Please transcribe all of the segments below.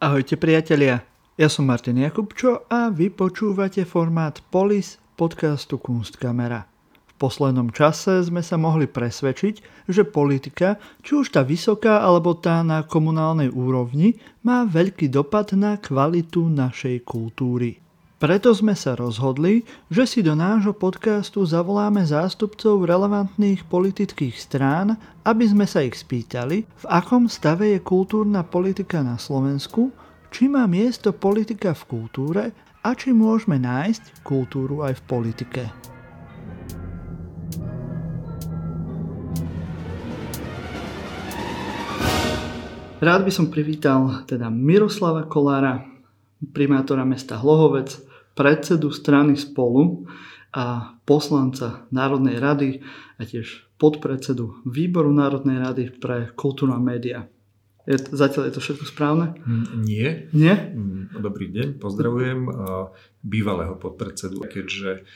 Ahojte priatelia, ja som Martin Jakubčo a vy počúvate formát Polis podcastu Kunstkamera. V poslednom čase sme sa mohli presvedčiť, že politika, či už tá vysoká alebo tá na komunálnej úrovni, má veľký dopad na kvalitu našej kultúry. Preto sme sa rozhodli, že si do nášho podcastu zavoláme zástupcov relevantných politických strán, aby sme sa ich spýtali, v akom stave je kultúrna politika na Slovensku, či má miesto politika v kultúre a či môžeme nájsť kultúru aj v politike. Rád by som privítal teda Miroslava Kolára, primátora mesta Hlohovec, predsedu strany Spolu a poslanca Národnej rady a tiež podpredsedu Výboru Národnej rady pre kultúru a média. Je, zatiaľ je to všetko správne? Mm, nie. Nie? Mm, dobrý deň, pozdravujem bývalého podpredsedu, keďže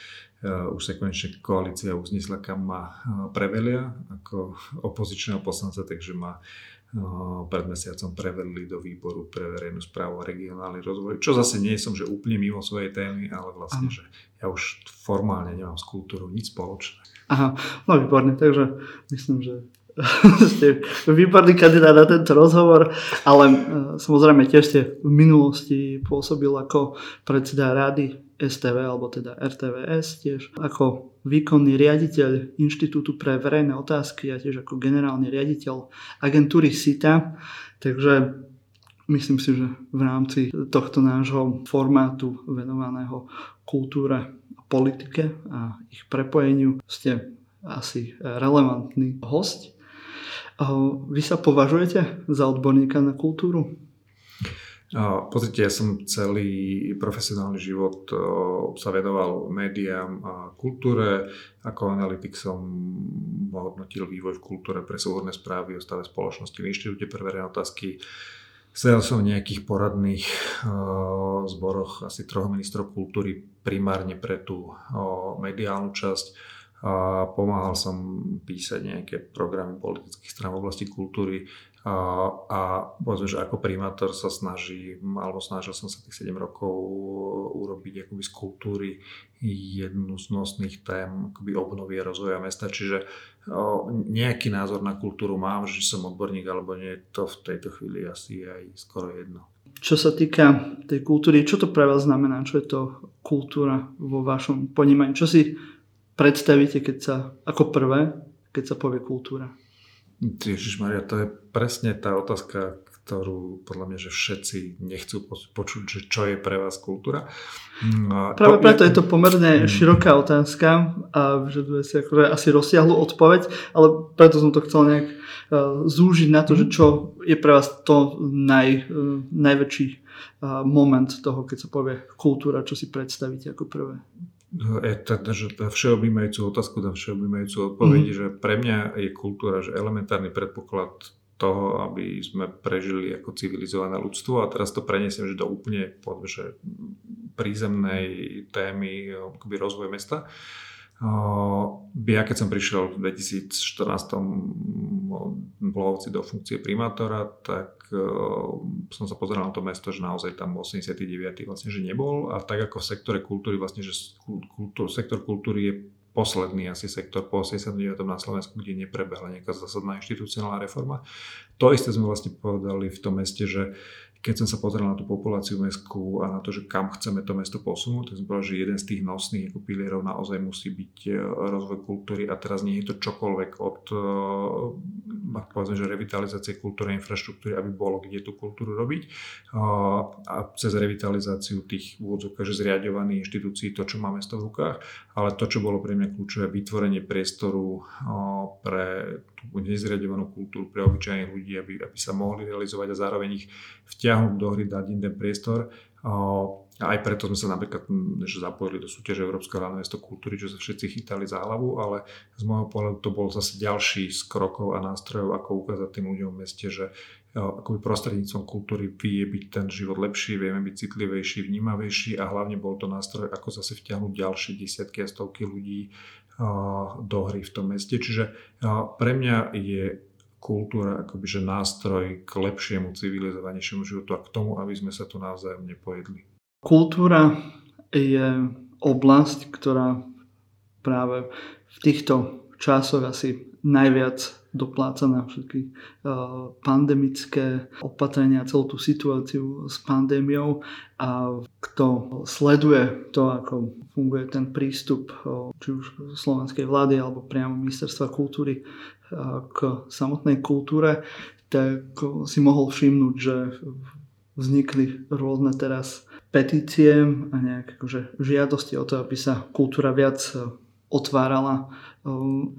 už sa konečne koalícia uznesla, kam ma prevelia ako opozičného poslanca, takže ma pred mesiacom prevedli do výboru pre verejnú správu a regionálny rozvoj, čo zase nie som, že úplne mimo svojej témy, ale vlastne, Aha. že ja už formálne nemám s kultúrou nič spoločné. Aha, no výborne, takže myslím, že ste výborný kandidát na tento rozhovor, ale e, samozrejme tiež ste v minulosti pôsobil ako predseda rady STV alebo teda RTVS tiež ako výkonný riaditeľ Inštitútu pre verejné otázky a tiež ako generálny riaditeľ agentúry SITA. Takže myslím si, že v rámci tohto nášho formátu venovaného kultúre a politike a ich prepojeniu ste asi relevantný host. Vy sa považujete za odborníka na kultúru? Pozrite, ja som celý profesionálny život sa vedoval médiám a kultúre. Ako analytik som hodnotil vývoj v kultúre pre súhodné správy o stave spoločnosti v Inštitúte pre verejné otázky. Sedel som v nejakých poradných zboroch asi troch ministrov kultúry primárne pre tú mediálnu časť a pomáhal som písať nejaké programy politických strán v oblasti kultúry a, povedzme, že ako primátor sa snaží, alebo snažil som sa tých 7 rokov urobiť akoby z kultúry jednu z nosných tém akoby obnovy a rozvoja mesta, čiže nejaký názor na kultúru mám, že som odborník alebo nie, to v tejto chvíli asi aj skoro jedno. Čo sa týka tej kultúry, čo to pre vás znamená? Čo je to kultúra vo vašom ponímaní? Čo si predstavíte, keď sa, ako prvé, keď sa povie kultúra? Ježiš Maria, to je presne tá otázka, ktorú podľa mňa, že všetci nechcú počuť, že čo je pre vás kultúra. No Práve to, preto je to pomerne mm. široká otázka a vyžaduje si akože asi rozsiahlu odpoveď, ale preto som to chcel nejak uh, zúžiť na to, mm. že čo je pre vás to naj, uh, najväčší uh, moment toho, keď sa povie kultúra, čo si predstavíte ako prvé všeobjímajúcu otázku, tá všeobjímajúcu odpoveď, mm. že pre mňa je kultúra, že elementárny predpoklad toho, aby sme prežili ako civilizované ľudstvo a teraz to preniesiem že do úplne povedzme, že prízemnej témy akoby rozvoj mesta. Ja keď som prišiel v 2014 Blovci do funkcie primátora, tak som sa pozeral na to mesto, že naozaj tam 89. vlastne, že nebol a tak ako v sektore kultúry vlastne, že kultúr, sektor kultúry je posledný asi sektor po 89. na Slovensku, kde neprebehla nejaká zásadná inštitucionálna reforma. To isté sme vlastne povedali v tom meste, že keď som sa pozrel na tú populáciu mestskú a na to, že kam chceme to mesto posunúť, tak som povedal, že jeden z tých nosných pilierov naozaj musí byť e, rozvoj kultúry a teraz nie je to čokoľvek od e, povedzme, že revitalizácie kultúry a infraštruktúry, aby bolo kde tú kultúru robiť. A cez revitalizáciu tých úvodzov, že zriadovaných inštitúcií, to, čo má mesto v rukách, ale to, čo bolo pre mňa kľúčové, vytvorenie priestoru pre nezriadovanú kultúru, pre obyčajných ľudí, aby, aby sa mohli realizovať a zároveň ich vtiahnuť do hry, dať im ten priestor. A aj preto sme sa napríklad že zapojili do súťaže Európskeho hlavného mesto kultúry, čo sa všetci chytali za hlavu, ale z môjho pohľadu to bol zase ďalší z krokov a nástrojov, ako ukázať tým ľuďom v meste, že akoby prostredníctvom kultúry vie byť ten život lepší, vieme byť citlivejší, vnímavejší a hlavne bol to nástroj, ako zase vtiahnuť ďalšie desiatky a stovky ľudí do hry v tom meste. Čiže pre mňa je kultúra akoby, že nástroj k lepšiemu, civilizovanejšiemu životu a k tomu, aby sme sa tu navzájom nepojedli. Kultúra je oblasť, ktorá práve v týchto časoch asi najviac dopláca na všetky uh, pandemické opatrenia, celú tú situáciu s pandémiou. A kto sleduje to, ako funguje ten prístup uh, či už slovenskej vlády alebo priamo ministerstva kultúry uh, k samotnej kultúre, tak si mohol všimnúť, že vznikli rôzne teraz petície a nejaké akože žiadosti o to, aby sa kultúra viac otvárala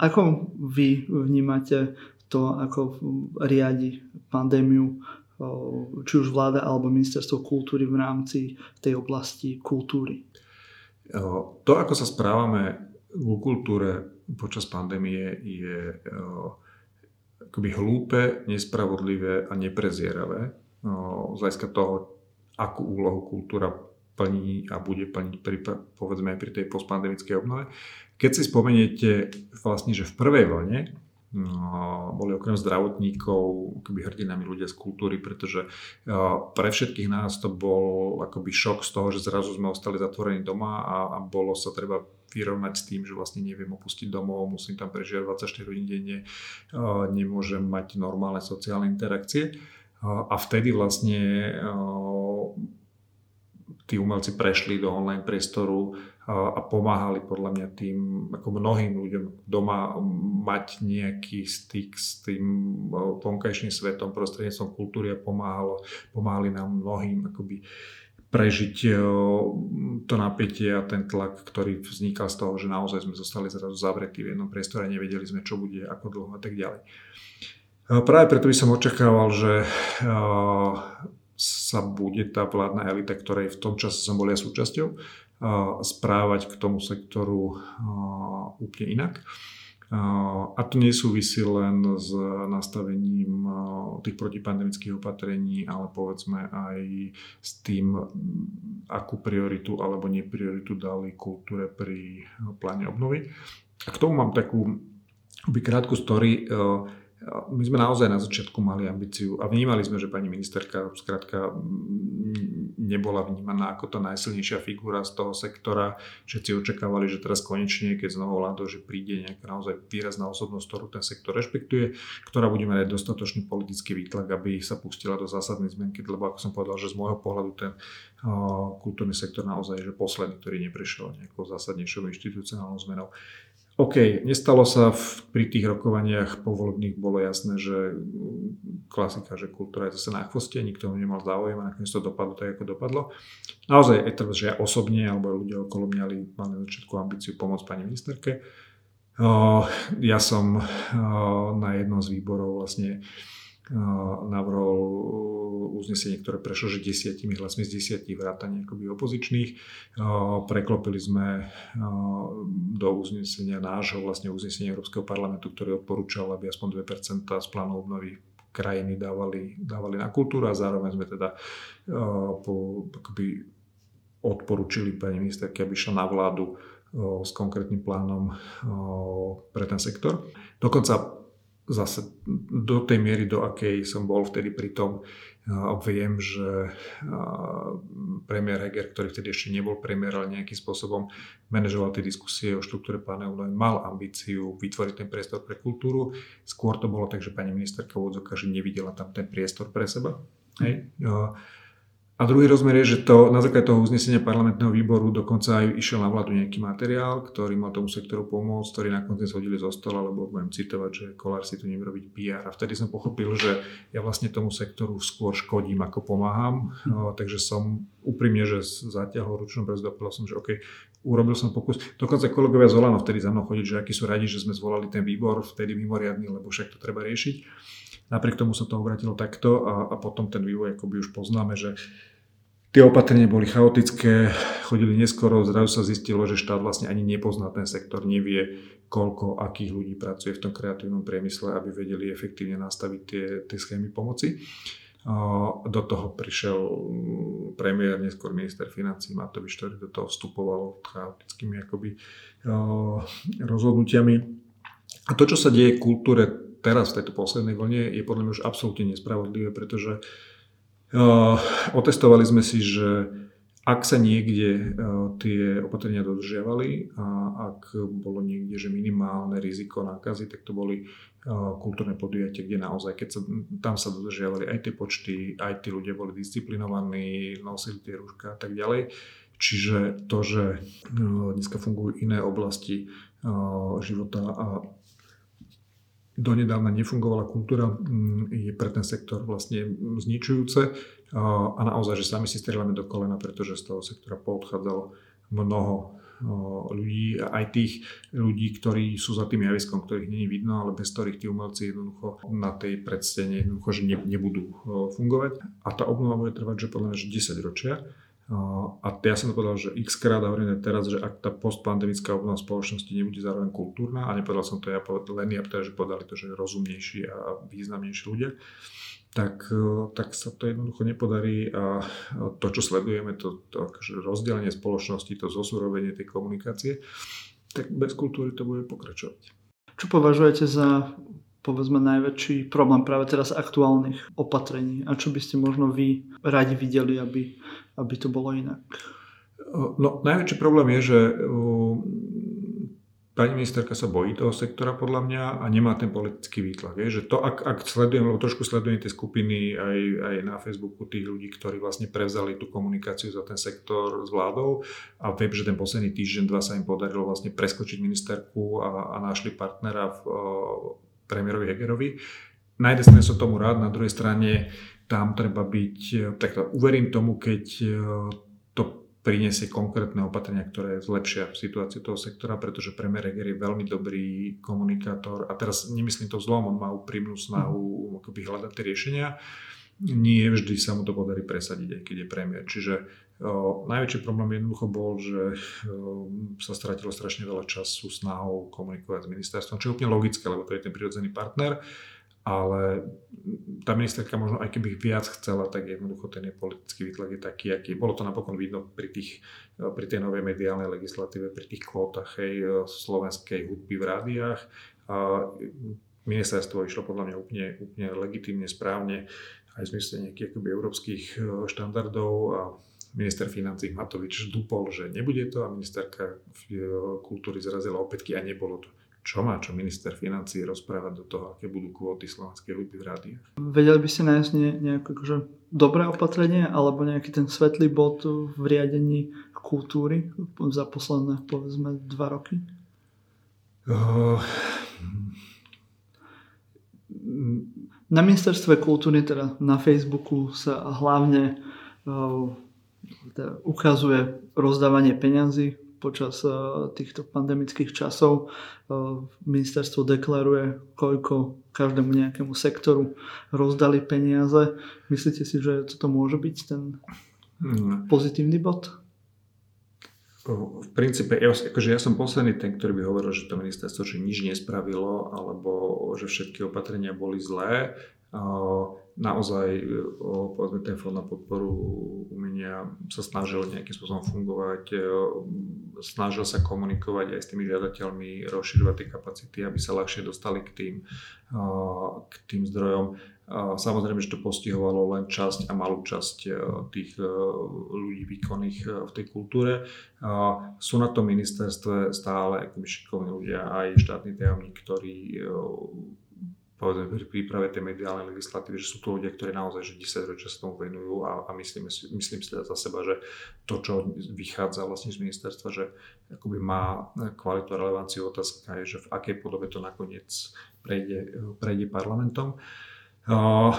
ako vy vnímate to, ako riadi pandémiu ehm, či už vláda alebo ministerstvo kultúry v rámci tej oblasti kultúry? Ehm, to, ako sa správame ku kultúre počas pandémie je akoby hlúpe, nespravodlivé a neprezieravé z hľadiska toho, akú úlohu kultúra plní a bude plniť pri, povedzme aj pri tej postpandemickej obnove. Keď si spomeniete vlastne, že v prvej vlne no, boli okrem zdravotníkov akoby hrdinami ľudia z kultúry, pretože pre všetkých nás to bol akoby šok z toho, že zrazu sme ostali zatvorení doma a, a bolo sa treba vyrovnať s tým, že vlastne neviem opustiť domov, musím tam prežiť 24 hodín denne, nemôžem mať normálne sociálne interakcie. A vtedy vlastne tí umelci prešli do online priestoru a pomáhali podľa mňa tým, ako mnohým ľuďom doma mať nejaký styk s tým vonkajším svetom prostredníctvom kultúry a pomáhalo, pomáhali nám mnohým akoby prežiť to napätie a ten tlak, ktorý vznikal z toho, že naozaj sme zostali zrazu zavretí v jednom priestore a nevedeli sme, čo bude, ako dlho a tak ďalej. Práve preto by som očakával, že sa bude tá vládna elita, ktorej v tom čase som bol ja súčasťou, správať k tomu sektoru úplne inak. A to nesúvisí len s nastavením tých protipandemických opatrení, ale povedzme aj s tým, akú prioritu alebo neprioritu dali kultúre pri pláne obnovy. A k tomu mám takú krátku story my sme naozaj na začiatku mali ambíciu a vnímali sme, že pani ministerka skrátka nebola vnímaná ako tá najsilnejšia figura z toho sektora. Všetci očakávali, že teraz konečne, keď znovu vládol, že príde nejaká naozaj výrazná osobnosť, ktorú ten sektor rešpektuje, ktorá bude mať dostatočný politický výtlak, aby sa pustila do zásadnej zmenky, lebo ako som povedal, že z môjho pohľadu ten kultúrny sektor naozaj je posledný, ktorý neprešiel nejakou zásadnejšou inštitucionálnou zmenou. OK, nestalo sa v, pri tých rokovaniach povolebných, bolo jasné, že mm, klasika, že kultúra je zase na chvoste, nikto nemal záujem a nakoniec to dopadlo tak, ako dopadlo. Naozaj je to, že ja osobne alebo ľudia okolo mňa mali na začiatku ambíciu pomôcť pani ministerke. Ja som na jednom z výborov vlastne navrhol uznesenie, ktoré prešlo, že desiatimi hlasmi z desiatich vrátane akoby opozičných. Preklopili sme do uznesenia nášho, vlastne uznesenia Európskeho parlamentu, ktorý odporúčal, aby aspoň 2% z plánu obnovy krajiny dávali, dávali na kultúru a zároveň sme teda po, akoby odporúčili pani ministerke, aby šla na vládu s konkrétnym plánom pre ten sektor. Dokonca zase do tej miery, do akej som bol vtedy pri tom, viem, že premiér Heger, ktorý vtedy ešte nebol premiér, ale nejakým spôsobom manažoval tie diskusie o štruktúre pláne mal ambíciu vytvoriť ten priestor pre kultúru. Skôr to bolo tak, že pani ministerka Vodzoka, že nevidela tam ten priestor pre seba. Hej. A druhý rozmer je, že to, na základe toho uznesenia parlamentného výboru dokonca aj išiel na vládu nejaký materiál, ktorý mal tomu sektoru pomôcť, ktorý nakoniec hodili zo stola, lebo budem citovať, že Kolár si tu nevie robiť PR. A vtedy som pochopil, že ja vlastne tomu sektoru skôr škodím, ako pomáham. No, takže som úprimne, že zatiahol ručnú brzdu a som, že OK, urobil som pokus. Dokonca kolegovia z Olano vtedy za mnou chodiť, že akí sú radi, že sme zvolali ten výbor vtedy mimoriadný, lebo však to treba riešiť. Napriek tomu sa to obratilo takto a, a potom ten vývoj akoby už poznáme, že tie opatrenia boli chaotické, chodili neskoro, zrazu sa zistilo, že štát vlastne ani nepozná ten sektor, nevie, koľko, akých ľudí pracuje v tom kreatívnom priemysle, aby vedeli efektívne nastaviť tie, tie schémy pomoci. Do toho prišiel premiér, neskôr minister financí Matovič, ktorý do toho vstupoval chaotickými akoby, rozhodnutiami. A to, čo sa deje v kultúre teraz v tejto poslednej vlne je podľa mňa už absolútne nespravodlivé, pretože uh, otestovali sme si, že ak sa niekde uh, tie opatrenia dodržiavali a ak bolo niekde, že minimálne riziko nákazy, tak to boli uh, kultúrne podujatia, kde naozaj, keď sa, tam sa dodržiavali aj tie počty, aj tí ľudia boli disciplinovaní, nosili tie rúška a tak ďalej. Čiže to, že dneska fungujú iné oblasti života a donedávna nefungovala kultúra, mm, je pre ten sektor vlastne zničujúce a naozaj, že sami si strieľame do kolena, pretože z toho sektora poodchádzalo mnoho ľudí, aj tých ľudí, ktorí sú za tým javiskom, ktorých není vidno, ale bez ktorých tí umelci jednoducho na tej predstene jednoducho, že nebudú fungovať. A tá obnova bude trvať, že podľa mňa, že 10 ročia. A ja som to povedal, že x krát a hovorím teraz, že ak tá postpandemická obnova spoločnosti nebude zároveň kultúrna, a nepovedal som to ja len ja, teda, že povedali to, že rozumnejší a významnejší ľudia, tak, e, tak sa to jednoducho nepodarí a to, čo sledujeme, to, to akože rozdelenie spoločnosti, to zosúrovenie tej komunikácie, tak bez kultúry to bude pokračovať. Čo považujete za povedzme najväčší problém práve teraz aktuálnych opatrení a čo by ste možno vy radi videli, aby, aby to bolo inak? No, najväčší problém je, že pani ministerka sa bojí toho sektora podľa mňa a nemá ten politický výtlak. Je, že to, ak, ak sledujem, lebo trošku sledujem tie skupiny aj, aj na Facebooku tých ľudí, ktorí vlastne prevzali tú komunikáciu za ten sektor s vládou a viem, že ten posledný týždeň, dva sa im podarilo vlastne preskočiť ministerku a, a našli partnera v, premiérovi Hegerovi. Na jednej strane som tomu rád, na druhej strane tam treba byť, takto uverím tomu, keď e, to priniesie konkrétne opatrenia, ktoré zlepšia situáciu toho sektora, pretože premiér Heger je veľmi dobrý komunikátor a teraz nemyslím to zlom, on má úprimnú snahu akoby hľadať tie riešenia. Nie vždy sa mu to podarí presadiť, aj keď je premiér. Čiže najväčší problém jednoducho bol, že sa stratilo strašne veľa času snahou komunikovať s ministerstvom, čo je úplne logické, lebo to je ten prirodzený partner, ale tá ministerka možno aj keby viac chcela, tak jednoducho ten je politický výtlak je taký, aký. Bolo to napokon vidno pri, tých, pri tej novej mediálnej legislatíve, pri tých kvótach hej, slovenskej hudby v rádiách. A ministerstvo išlo podľa mňa úplne, úplne legitimne, správne, aj v zmysle nejakých európskych štandardov a minister financí Matovič dupol, že nebude to a ministerka kultúry zrazila opätky a nebolo to. Čo má čo minister financí rozprávať do toho, aké budú kvóty slovenskej hudby v rádiách? Vedeli by ste nájsť nejaké akože dobré opatrenie alebo nejaký ten svetlý bod v riadení kultúry za posledné povedzme dva roky? Uh, na ministerstve kultúry, teda na Facebooku sa hlavne uh, ukazuje rozdávanie peňazí počas eh, týchto pandemických časov. Eh, ministerstvo deklaruje, koľko každému nejakému sektoru rozdali peniaze. Myslíte si, že toto môže byť ten hmm. pozitívny bod? V princípe, ja, akože ja som posledný ten, ktorý by hovoril, že to ministerstvo že nič nespravilo, alebo že všetky opatrenia boli zlé naozaj povedzme, ten fond na podporu umenia sa snažil nejakým spôsobom fungovať, snažil sa komunikovať aj s tými žiadateľmi, rozširovať tie kapacity, aby sa ľahšie dostali k tým, k tým zdrojom. Samozrejme, že to postihovalo len časť a malú časť tých ľudí výkonných v tej kultúre. Sú na tom ministerstve stále šikovní ľudia, aj štátni tajomník, ktorí povedzme pri príprave tej mediálnej legislatívy, že sú to ľudia, ktorí naozaj že 10 ročia sa tomu venujú a, a myslím, si, myslím si teda za seba, že to, čo vychádza vlastne z ministerstva, že akoby má kvalitu a relevanciu otázka je, že v akej podobe to nakoniec prejde, prejde parlamentom. Uh,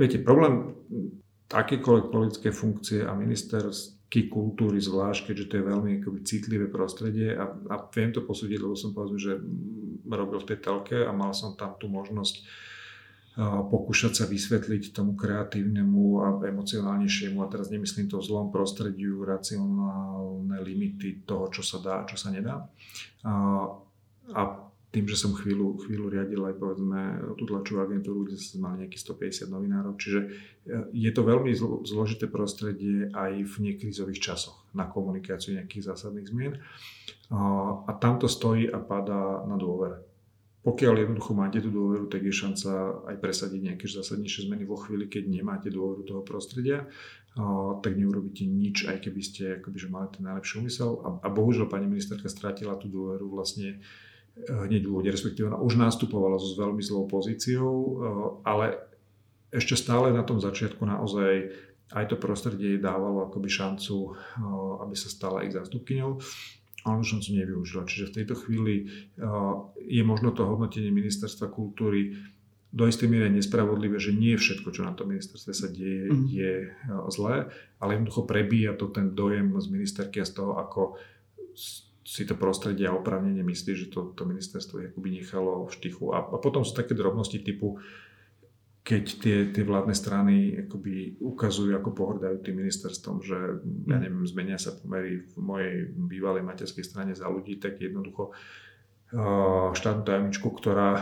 viete, problém akékoľvek politické funkcie a minister kultúry zvlášť, keďže to je veľmi akoby, citlivé prostredie a, a viem to posúdiť, lebo som povedzme, že robil v tej telke a mal som tam tú možnosť pokúšať sa vysvetliť tomu kreatívnemu a emocionálnejšiemu a teraz nemyslím to v zlom prostrediu, racionálne limity toho, čo sa dá a čo sa nedá. A tým, že som chvíľu, chvíľu riadil aj povedzme tú tlačovú agentúru, kde sme mali nejakých 150 novinárov, čiže e, je to veľmi zložité prostredie aj v nekrízových časoch na komunikáciu nejakých zásadných zmien a tam to stojí a padá na dôvere. pokiaľ jednoducho máte tú dôveru, tak je šanca aj presadiť nejaké zásadnejšie zmeny vo chvíli, keď nemáte dôveru toho prostredia, tak neurobíte nič, aj keby ste akoby, že mali ten najlepší úmysel. A, a bohužiaľ pani ministerka strátila tú dôveru vlastne hneď v úvode, respektíve ona už nastupovala so s veľmi zlou pozíciou, e, ale ešte stále na tom začiatku naozaj aj to prostredie jej dávalo akoby šancu, e, aby sa stala ich zástupkyňou ale už to nevyužila. Čiže v tejto chvíli je možno to hodnotenie ministerstva kultúry do istej miery nespravodlivé, že nie všetko, čo na tom ministerstve sa deje, mm. je zlé, ale jednoducho prebíja to ten dojem z ministerky a z toho, ako si to prostredie a opravnenie myslí, že to, to ministerstvo akoby nechalo v štichu. A, a potom sú také drobnosti typu, keď tie, tie vládne strany akoby ukazujú, ako pohrdajú tým ministerstvom, že ja mm. neviem, zmenia sa pomery v mojej bývalej materskej strane za ľudí, tak jednoducho štátnu tajomničku, ktorá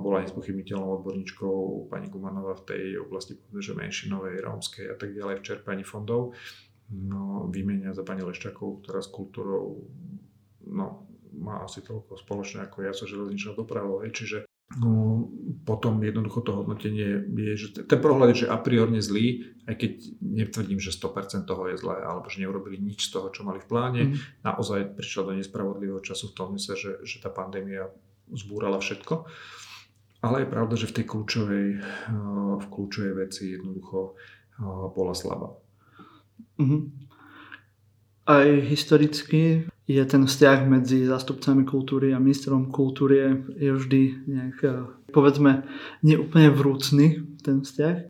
bola nespochybniteľnou odborníčkou pani Gumanová v tej oblasti že menšinovej, rómskej a tak ďalej v čerpaní fondov. No, vymenia za pani Leščakovú, ktorá s kultúrou no, má asi toľko spoločné ako ja so železničnou dopravou. Čiže No, potom jednoducho to hodnotenie je, že ten prohľad je, že a priorne zlý, aj keď netvrdím, že 100% toho je zlé, alebo že neurobili nič z toho, čo mali v pláne. Mm. Naozaj prišlo do nespravodlivého času v tom mysle, že, že tá pandémia zbúrala všetko. Ale je pravda, že v tej kľúčovej, eh, v kľúčovej veci jednoducho eh, bola slabá. Mm-hmm. Aj historicky je ten vzťah medzi zástupcami kultúry a ministrom kultúry je, vždy nejak, eh, povedzme, neúplne vrúcný ten vzťah.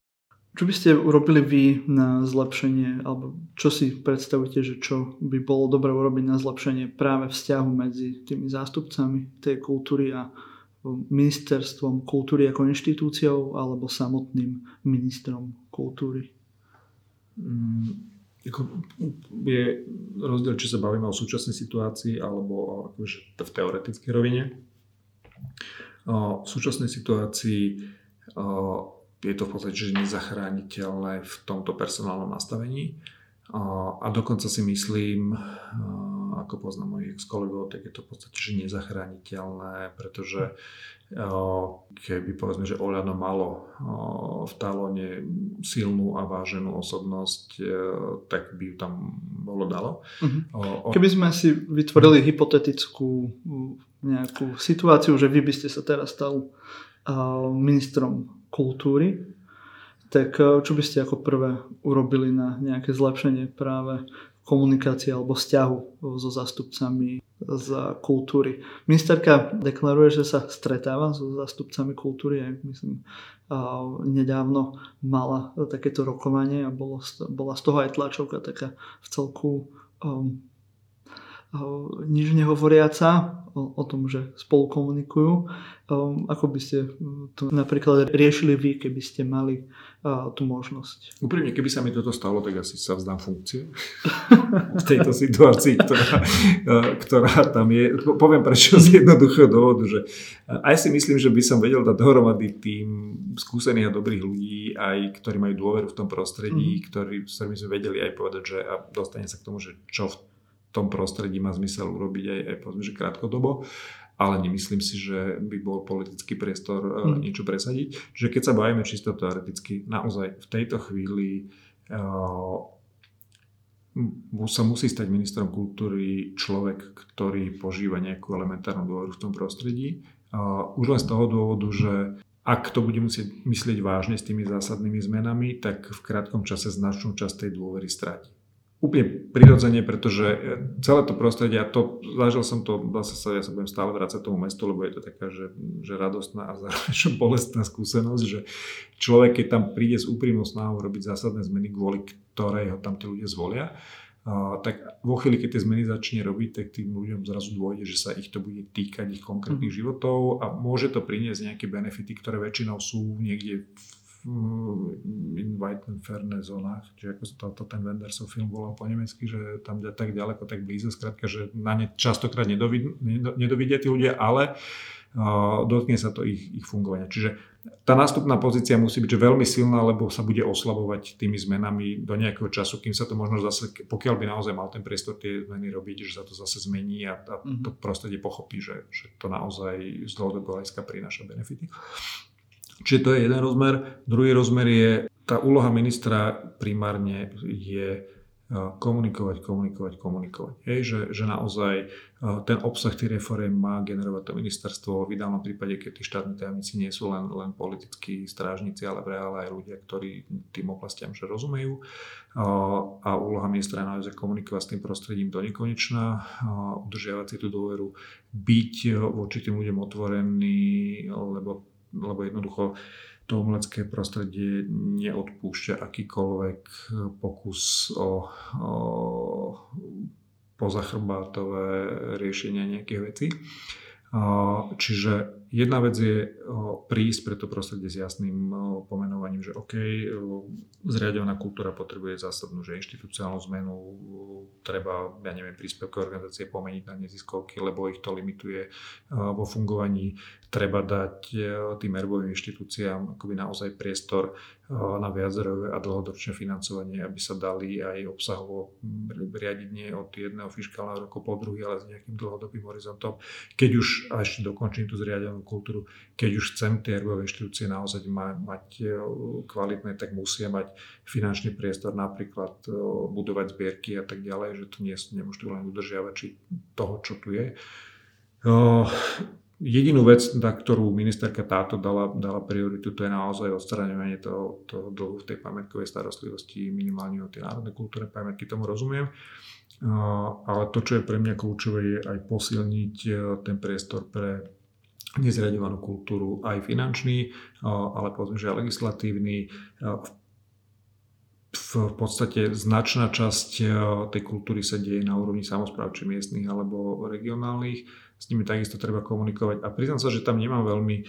Čo by ste urobili vy na zlepšenie, alebo čo si predstavujete, že čo by bolo dobre urobiť na zlepšenie práve vzťahu medzi tými zástupcami tej kultúry a ministerstvom kultúry ako inštitúciou alebo samotným ministrom kultúry? Mm je rozdiel, či sa bavíme o súčasnej situácii alebo akože v teoretickej rovine. V súčasnej situácii je to v podstate že nezachrániteľné v tomto personálnom nastavení a dokonca si myslím, ako poznám mojich ex-kolegov, tak je to v podstate že nezachrániteľné, pretože keby povedzme, že Oľano malo v talóne silnú a váženú osobnosť, e, tak by ju tam bolo dalo. Uh-huh. Keby sme si vytvorili hypotetickú nejakú situáciu, že vy by ste sa teraz stal ministrom kultúry, tak e, čo by ste ako prvé urobili na nejaké zlepšenie práve komunikácie alebo vzťahu so zástupcami z kultúry. Ministerka deklaruje, že sa stretáva so zástupcami kultúry. Ja myslím, nedávno mala takéto rokovanie a bolo, bola z toho aj tlačovka taká v celku um, nič nehovoriaca o, tom, že spolu komunikujú. Um, ako by ste to napríklad riešili vy, keby ste mali tú možnosť? Úprimne, keby sa mi toto stalo, tak asi sa vzdám funkcie v tejto situácii, ktorá, uh, ktorá tam je. Poviem prečo z jednoduchého dôvodu, že aj si myslím, že by som vedel dať dohromady tým skúsených a dobrých ľudí, aj ktorí majú dôveru v tom prostredí, mm. ktorí, s ktorými sme vedeli aj povedať, že a dostane sa k tomu, že čo v tom prostredí má zmysel urobiť aj, aj povedzme, že krátkodobo ale nemyslím si, že by bol politický priestor mm. niečo presadiť. Čiže keď sa bavíme čisto teoreticky, naozaj v tejto chvíli uh, sa musí stať ministrom kultúry človek, ktorý požíva nejakú elementárnu dôveru v tom prostredí. Uh, už len z toho dôvodu, že ak to bude musieť myslieť vážne s tými zásadnými zmenami, tak v krátkom čase značnú časť tej dôvery stráti úplne prirodzene, pretože e, celé to prostredie, a to, zažil som to, zase sa, ja sa budem stále vrácať tomu mestu, lebo je to taká, že, že radostná a zároveň bolestná skúsenosť, že človek, keď tam príde s úprimnou snahou robiť zásadné zmeny, kvôli ktorej ho tam tí ľudia zvolia, Uh, tak vo chvíli, keď tie zmeny začne robiť, tak tým ľuďom zrazu dôjde, že sa ich to bude týkať ich konkrétnych mm. životov a môže to priniesť nejaké benefity, ktoré väčšinou sú niekde v And Fairness zónach, čiže ako to, to ten Wendersov film volal po nemecky, že tam tak ďaleko, tak blízo, skrátka, že na ne častokrát nedovid, nedovidia tí ľudia, ale uh, dotkne sa to ich, ich fungovania. Čiže tá nástupná pozícia musí byť že veľmi silná, lebo sa bude oslabovať tými zmenami do nejakého času, kým sa to možno zase, pokiaľ by naozaj mal ten priestor tie zmeny robiť, že sa to zase zmení a, a to mhm. prostredie pochopí, že, že to naozaj z dlhodobého hľadiska prináša benefity. Čiže to je jeden rozmer. Druhý rozmer je, tá úloha ministra primárne je komunikovať, komunikovať, komunikovať. Hej, že, že naozaj ten obsah tých reforiem má generovať to ministerstvo. V ideálnom prípade, keď tí štátni tajomníci nie sú len, len politickí strážnici, ale v reále aj ľudia, ktorí tým oblastiam že rozumejú. A úloha ministra je naozaj komunikovať s tým prostredím do nekonečna, udržiavať si tú dôveru, byť voči tým ľuďom otvorený, lebo lebo jednoducho to umelecké prostredie neodpúšťa akýkoľvek pokus o, o pozachrbátové riešenia nejakých vecí. Čiže jedna vec je prísť pre to prostredie s jasným pomenovaním, že OK, zriadovaná kultúra potrebuje zásadnú, že inštitúciálnu zmenu, treba, ja neviem, príspevkové organizácie pomeniť na neziskovky, lebo ich to limituje vo fungovaní. Treba dať tým erbovým inštitúciám akoby naozaj priestor na viacrové a dlhodobšie financovanie, aby sa dali aj obsahovo riadiť nie od jedného fiskálneho roku po druhý, ale s nejakým dlhodobým horizontom. Keď už, a ešte dokončím tú zriadenú kultúru, keď už chcem tie erbové inštitúcie naozaj ma, mať e, kvalitné, tak musia mať finančný priestor, napríklad e, budovať zbierky a tak ďalej, že to nie, nemôžete len udržiavať či toho, čo tu je. E, jedinú vec, na ktorú ministerka táto dala, dala prioritu, to je naozaj odstraňovanie toho, toho dlhu v tej pamätkovej starostlivosti, minimálne o tie národné kultúrne pamätky, tomu rozumiem. Ale to, čo je pre mňa kľúčové, je aj posilniť ten priestor pre nezriadovanú kultúru aj finančný, ale povedzme, že aj legislatívny. V podstate značná časť tej kultúry sa deje na úrovni samozpráv, či miestnych alebo regionálnych. S nimi takisto treba komunikovať. A priznám sa, že tam nemám veľmi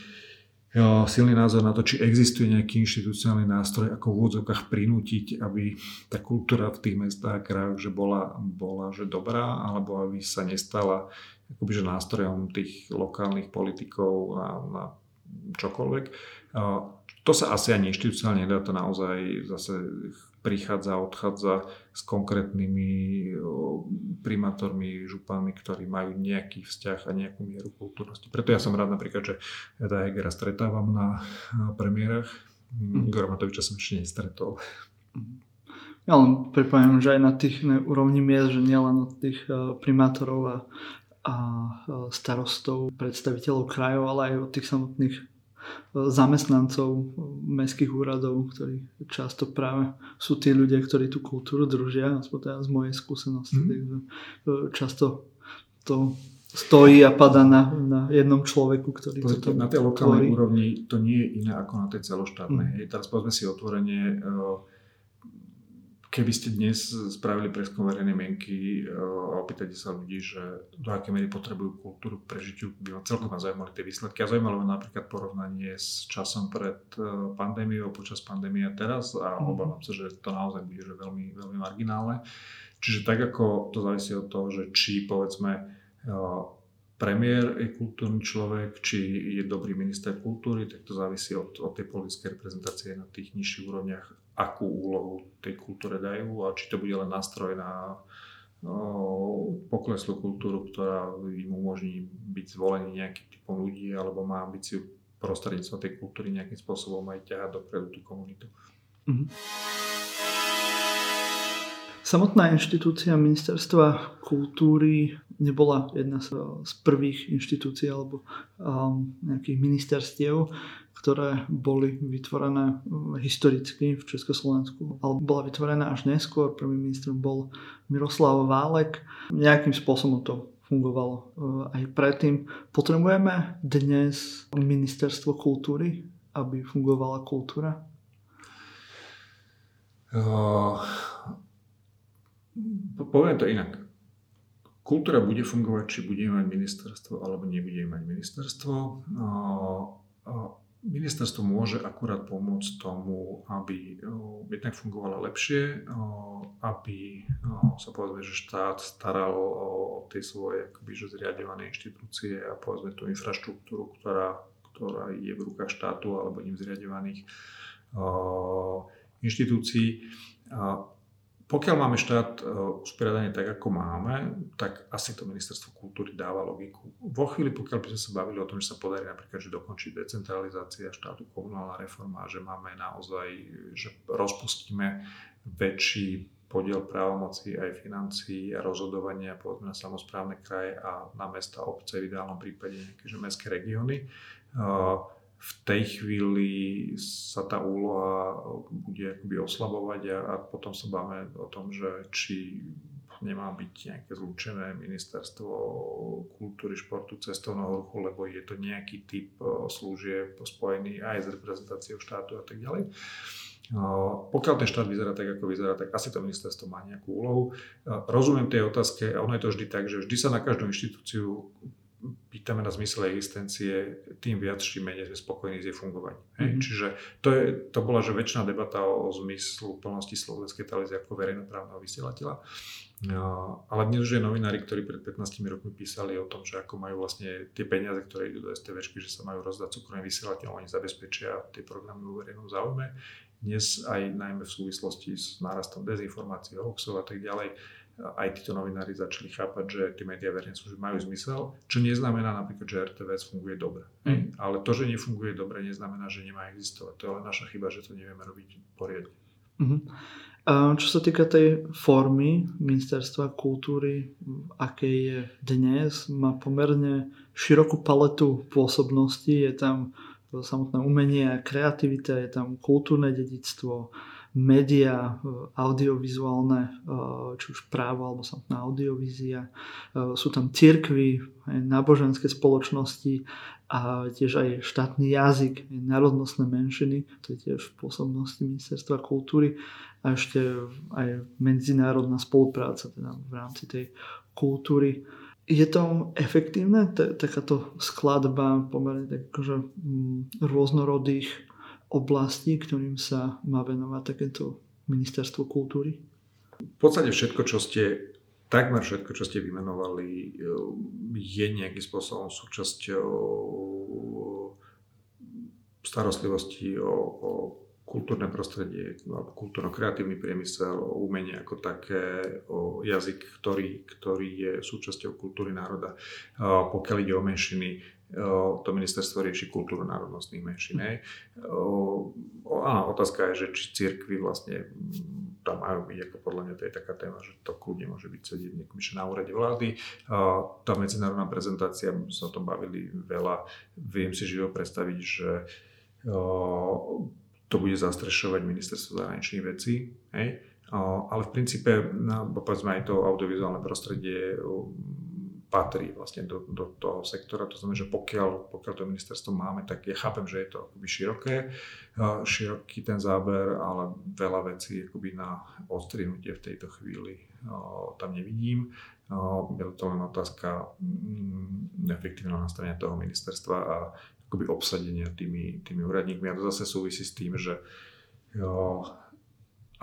silný názor na to, či existuje nejaký inštitucionálny nástroj, ako v úvodzovkách prinútiť, aby tá kultúra v tých mestách a krajoch že bola, bola že dobrá, alebo aby sa nestala akoby, že nástrojom tých lokálnych politikov na, na čokoľvek. To sa asi ani inštitucionálne nedá, to naozaj zase prichádza, odchádza s konkrétnymi primátormi, županmi, ktorí majú nejaký vzťah a nejakú mieru kultúrnosti. Preto ja som rád napríklad, že tá Hegera stretávam na premiérach. Mm. Igora Matoviča som ešte nestretol. Ja len pripomínam, že aj na tých úrovni miest, že nielen od tých primátorov a a starostov, predstaviteľov krajov, ale aj od tých samotných e, zamestnancov mestských úradov, ktorí často práve sú tí ľudia, ktorí tú kultúru držia, aspoň teda z mojej skúsenosti. Mm. Takže e, často to stojí a pada na, na jednom človeku, ktorý to tam Na tej lokálnej úrovni to nie je iné ako na tej celoštátnej. Mm. Teraz povedzme si otvorenie Keby ste dnes spravili preskum verejnej mienky a opýtate sa ľudí, že do aké miery potrebujú kultúru k prežitiu, by ma celkom zaujímali tie výsledky. A zaujímalo ma napríklad porovnanie s časom pred e, pandémiou, počas pandémie a teraz a mhm. obávam sa, že to naozaj bude že veľmi, veľmi marginálne. Čiže tak ako to závisí od toho, že či povedzme e, premiér je kultúrny človek, či je dobrý minister kultúry, tak to závisí od, od tej politickej reprezentácie na tých nižších úrovniach akú úlohu tej kultúre dajú a či to bude len nástroj na no, pokleslú kultúru, ktorá im umožní byť zvolený nejakým typom ľudí alebo má ambíciu prostredníctvom tej kultúry nejakým spôsobom aj ťahať dopredu tú komunitu. Mm-hmm. Samotná inštitúcia ministerstva kultúry nebola jedna z, z prvých inštitúcií alebo um, nejakých ministerstiev, ktoré boli vytvorené uh, historicky v Československu, ale bola vytvorená až neskôr. Prvým ministrom bol Miroslav Válek. Nejakým spôsobom to fungovalo uh, aj predtým. Potrebujeme dnes ministerstvo kultúry, aby fungovala kultúra? Uh, poviem to inak. Kultúra bude fungovať, či budeme mať ministerstvo alebo nebudeme mať ministerstvo. Uh, uh, ministerstvo môže akurát pomôcť tomu, aby jednak fungovalo lepšie, aby sa povedzme, že štát staral o tie svoje akoby, že zriadované inštitúcie a povedzme tú infraštruktúru, ktorá, ktorá je v rukách štátu alebo ním zriadovaných inštitúcií. Pokiaľ máme štát e, usporiadaný tak, ako máme, tak asi to ministerstvo kultúry dáva logiku. Vo chvíli, pokiaľ by sme sa bavili o tom, že sa podarí napríklad, že dokončiť decentralizácia štátu, komunálna reforma, že máme naozaj, že rozpustíme väčší podiel právomocí aj financií a rozhodovania povedzme na samozprávne kraje a na mesta, obce, v ideálnom prípade nejaké že mestské regióny. Uh, v tej chvíli sa tá úloha bude akoby oslabovať a, a potom sa báme o tom, že či nemá byť nejaké zlúčené ministerstvo kultúry, športu, cestovného ruchu, lebo je to nejaký typ služieb spojený aj s reprezentáciou štátu a tak ďalej. Pokiaľ ten štát vyzerá tak, ako vyzerá, tak asi to ministerstvo má nejakú úlohu. Rozumiem tej otázke a ono je to vždy tak, že vždy sa na každú inštitúciu pýtame na zmysel existencie, tým viac, čím menej sme spokojní s jej fungovaním. Mm-hmm. Čiže to, je, to bola že väčšiná debata o, o zmyslu plnosti slovenskej televízie ako verejnoprávneho vysielateľa. No, ale dnes už je novinári, ktorí pred 15 rokmi písali o tom, že ako majú vlastne tie peniaze, ktoré idú do STVčky, že sa majú rozdať súkromným vysielateľom, oni zabezpečia tie programy vo verejnom záujme. Dnes aj najmä v súvislosti s nárastom dezinformácií, hoaxov a tak ďalej, aj títo novinári začali chápať, že tie médiá verejné služby majú zmysel, čo neznamená napríklad, že RTVS funguje dobre. Mm. Ale to, že nefunguje dobre, neznamená, že nemá existovať. To je len naša chyba, že to nevieme robiť poriadne. Mm-hmm. A čo sa týka tej formy ministerstva kultúry, aké je dnes, má pomerne širokú paletu pôsobností. Je tam samotné umenie a kreativita, je tam kultúrne dedictvo, média, e, audiovizuálne, e, či už právo alebo samotná audiovízia. E, sú tam cirkvy, náboženské spoločnosti a tiež aj štátny jazyk, národnostné menšiny, to je tiež v pôsobnosti Ministerstva kultúry a ešte aj medzinárodná spolupráca teda v rámci tej kultúry. Je to efektívne, takáto skladba pomerne tak, akože, rôznorodých oblasti, ktorým sa má venovať takéto ministerstvo kultúry? V podstate všetko, čo ste, takmer všetko, čo ste vymenovali, je nejakým spôsobom súčasťou starostlivosti o, o kultúrne prostredie, alebo kultúrno-kreatívny priemysel, o umenie ako také, o jazyk, ktorý, ktorý je súčasťou kultúry národa. Pokiaľ ide o menšiny, to ministerstvo rieši kultúru národnostných menšín. Áno, otázka je, že či cirkvy vlastne tam majú byť, ako podľa mňa to je taká téma, že to kľudne môže byť sedieť niekým na úrade vlády. Tá medzinárodná prezentácia, sa o tom bavili veľa, viem si živo predstaviť, že to bude zastrešovať ministerstvo zahraničných vecí, hej? ale v princípe, povedzme aj to audiovizuálne prostredie patrí vlastne do, do toho sektora. To znamená, že pokiaľ, pokiaľ to ministerstvo máme, tak ja chápem, že je to akoby široké, široký ten záber, ale veľa vecí akoby na odstrinutie v tejto chvíli tam nevidím. Je to len otázka mm, efektívneho nastavenia toho ministerstva a akoby obsadenia tými, tými úradníkmi. A to zase súvisí s tým, že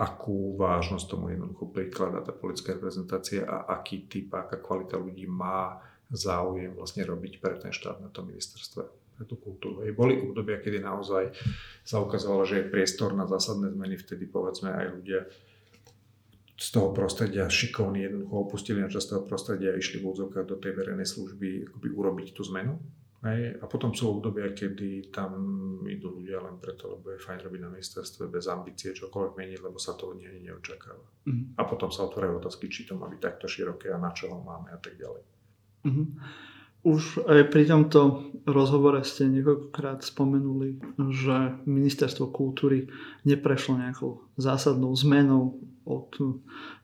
akú vážnosť tomu jednoducho prikladá tá politická reprezentácia a aký typ, aká kvalita ľudí má záujem vlastne robiť pre ten štát na tom ministerstve pre tú kultúru. I boli obdobia, kedy naozaj sa ukázalo, že je priestor na zásadné zmeny, vtedy povedzme aj ľudia z toho prostredia šikovní jednoducho opustili na čas toho prostredia a išli v do tej verejnej služby akoby urobiť tú zmenu Hej. A potom sú obdobia, kedy tam idú ľudia len preto, lebo je fajn robiť na ministerstve bez ambície čokoľvek meniť, lebo sa to od nich neočakáva. Mm. A potom sa otvárajú otázky, či to má byť takto široké a na čo ho máme a tak ďalej. Mm. Už aj pri tomto rozhovore ste niekoľkokrát spomenuli, že ministerstvo kultúry neprešlo nejakou zásadnou zmenou od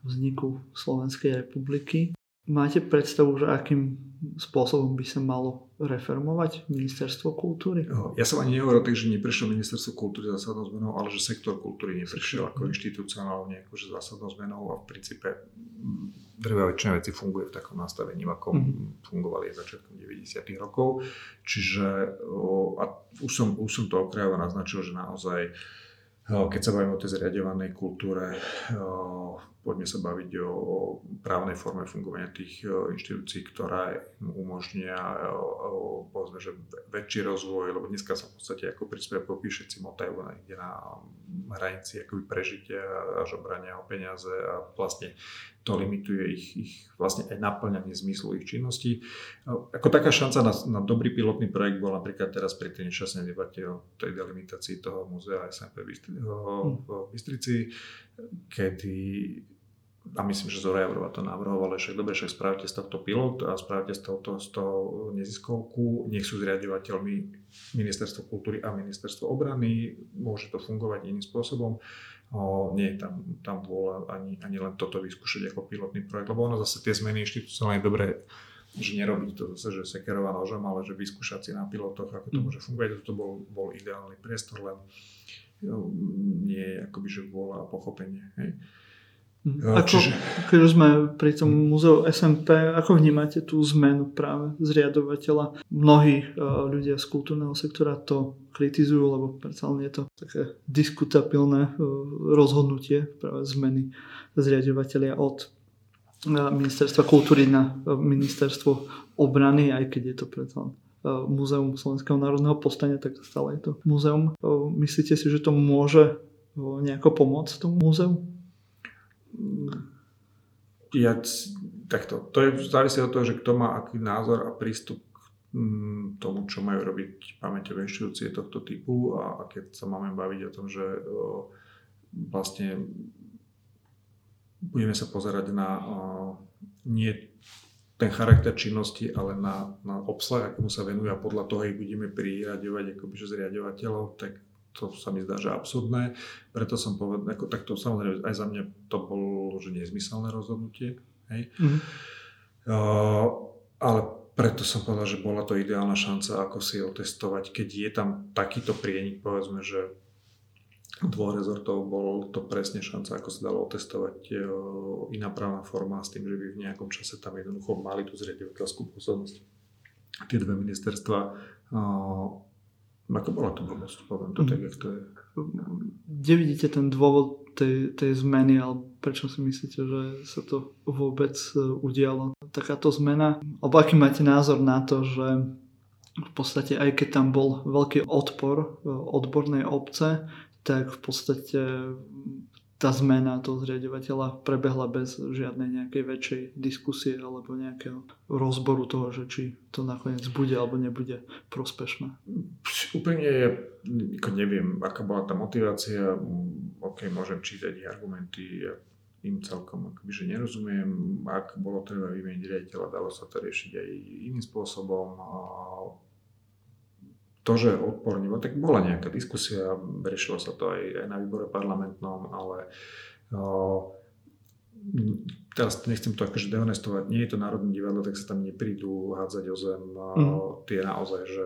vzniku Slovenskej republiky. Máte predstavu, že akým spôsobom by sa malo reformovať ministerstvo kultúry? Ja som ani nehovoril tak, že neprešiel ministerstvo kultúry zásadnou zmenou, ale že sektor kultúry neprešiel ako inštitucionálne akože zásadnou zmenou a v princípe drvá väčšina veci funguje v takom nastavení, ako mm-hmm. fungovali začiatkom 90. rokov. Čiže a už som, už som to okrajovo naznačil, že naozaj keď sa bavíme o tej zriadovanej kultúre, poďme sa baviť o, o právnej forme fungovania tých o, inštitúcií, ktorá umožnia o, povedzme, že väčší rozvoj, lebo dneska sa v podstate ako príspevok všetci motajú niekde na hranici akoby prežitia a žobrania o peniaze a vlastne to limituje ich, ich vlastne aj naplňanie zmyslu ich činností. Ako taká šanca na, na dobrý pilotný projekt bol napríklad teraz pri tej nešťastnej debate o tej delimitácii toho múzea SMP v Bystrici, kedy a myslím, že Zora Javrová to navrhovala, že dobre, však spravte z tohto pilot a spravte z tohto, z toho neziskovku, nech sú zriadovateľmi Ministerstvo kultúry a Ministerstvo obrany, môže to fungovať iným spôsobom. O, nie je tam, tam vôľa ani, ani len toto vyskúšať ako pilotný projekt, lebo ono zase tie zmeny inštitucionálne dobre že nerobiť to zase, že sekerová nožom, ale že vyskúšať si na pilotoch, ako to mm. môže fungovať. To bol, bol ideálny priestor, len nie je akoby, že vôľa a pochopenie. Hej. Ako, Čiže... Keď sme pri tom múzeu SMP, ako vnímate tú zmenu práve zriadovateľa? Mnohí uh, ľudia z kultúrneho sektora to kritizujú, lebo predsa len je to také diskutabilné uh, rozhodnutie práve zmeny zriadovateľia od uh, ministerstva kultúry na ministerstvo obrany, aj keď je to predsa len Múzeum Slovenského národného povstania, tak stále je to múzeum. Myslíte si, že to môže nejako pomôcť tomu múzeu? Ja, takto, to je závisí od toho, že kto má aký názor a prístup k mm, tomu, čo majú robiť pamäťové inštitúcie tohto typu a, a keď sa máme baviť o tom, že o, vlastne budeme sa pozerať na o, nie ten charakter činnosti, ale na, na obsah, akomu sa venuje a podľa toho ich budeme priraďovať akoby, že zriadovateľov, tak to sa mi zdá, že absurdné. Preto som povedal, ako, tak to samozrejme aj za mňa to bolo, že nezmyselné rozhodnutie. Hej. Mm-hmm. Uh, ale preto som povedal, že bola to ideálna šanca, ako si otestovať, keď je tam takýto prienik, povedzme, že dvoch rezortov, bol to presne šanca, ako sa dalo otestovať uh, iná právna forma s tým, že by v nejakom čase tam jednoducho mali tú zriadovateľskú pôsobnosť. Tie dve ministerstva ako bola to blbosť, poviem to mm. tak, jak to je. Kde vidíte ten dôvod tej, tej zmeny, alebo prečo si myslíte, že sa to vôbec e, udialo? Takáto zmena, alebo aký máte názor na to, že v podstate aj keď tam bol veľký odpor e, odbornej obce, tak v podstate tá zmena toho zriadovateľa prebehla bez žiadnej nejakej väčšej diskusie alebo nejakého rozboru toho, že či to nakoniec bude alebo nebude prospešné. Úplne ja neviem, aká bola tá motivácia. OK, môžem čítať ich argumenty, ja im celkom akoby, že nerozumiem. Ak bolo treba vymeniť riaditeľa, dalo sa to riešiť aj iným spôsobom to, že odporne, tak bola nejaká diskusia, riešilo sa to aj, aj na výbore parlamentnom, ale o, teraz nechcem to akože dehonestovať, nie je to Národné divadlo, tak sa tam neprídu hádzať o zem mm. tie naozaj, že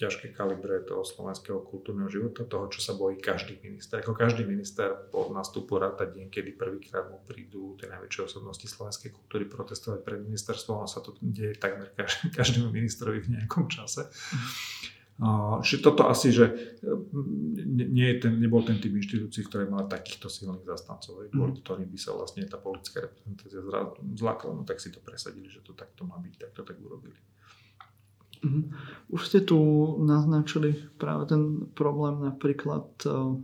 ťažké kalibre toho slovenského kultúrneho života, toho, čo sa bojí každý minister. Ako každý minister po nastupu ráta deň, kedy prvýkrát mu prídu tie najväčšie osobnosti slovenskej kultúry protestovať pred ministerstvom, a sa to deje takmer každému ministrovi v nejakom čase. Mm. Že toto asi, že nie je ten, nebol ten typ inštitúcií, ktoré mala takýchto silných zastancov, mm. kvôli ktorým by sa vlastne tá politická reprezentácia zlákla, no tak si to presadili, že to takto má byť, tak to tak urobili. Mm. Už ste tu naznačili práve ten problém napríklad eh,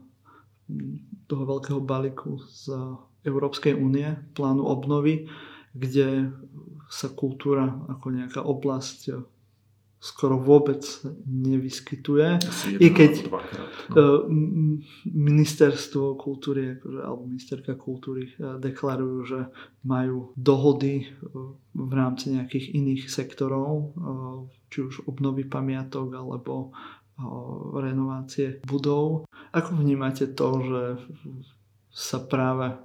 toho veľkého balíku z Európskej únie, plánu obnovy, kde sa kultúra ako nejaká oblasť skoro vôbec nevyskytuje. I keď no. ministerstvo kultúry akože, alebo ministerka kultúry e, deklarujú, že majú dohody e, v rámci nejakých iných sektorov, e, či už obnovy pamiatok alebo renovácie budov. Ako vnímate to, že sa práve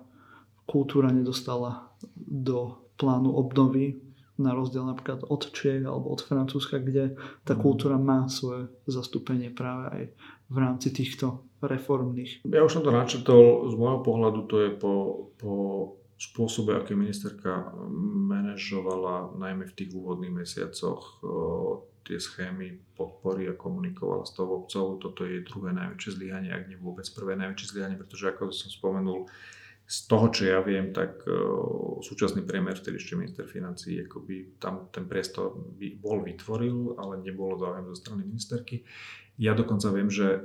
kultúra nedostala do plánu obnovy na rozdiel napríklad od Čiech alebo od Francúzska, kde tá mhm. kultúra má svoje zastúpenie práve aj v rámci týchto reformných. Ja už som to načetol, z môjho pohľadu to je po, po spôsobe, aké ministerka manažovala najmä v tých úvodných mesiacoch tie schémy podpory a komunikovala s tou obcov. Toto je druhé najväčšie zlyhanie, ak nie vôbec prvé najväčšie zlyhanie, pretože ako som spomenul, z toho, čo ja viem, tak uh, súčasný premiér, vtedy ešte minister financí, akoby tam ten priestor by bol vytvoril, ale nebolo záujem zo strany ministerky. Ja dokonca viem, že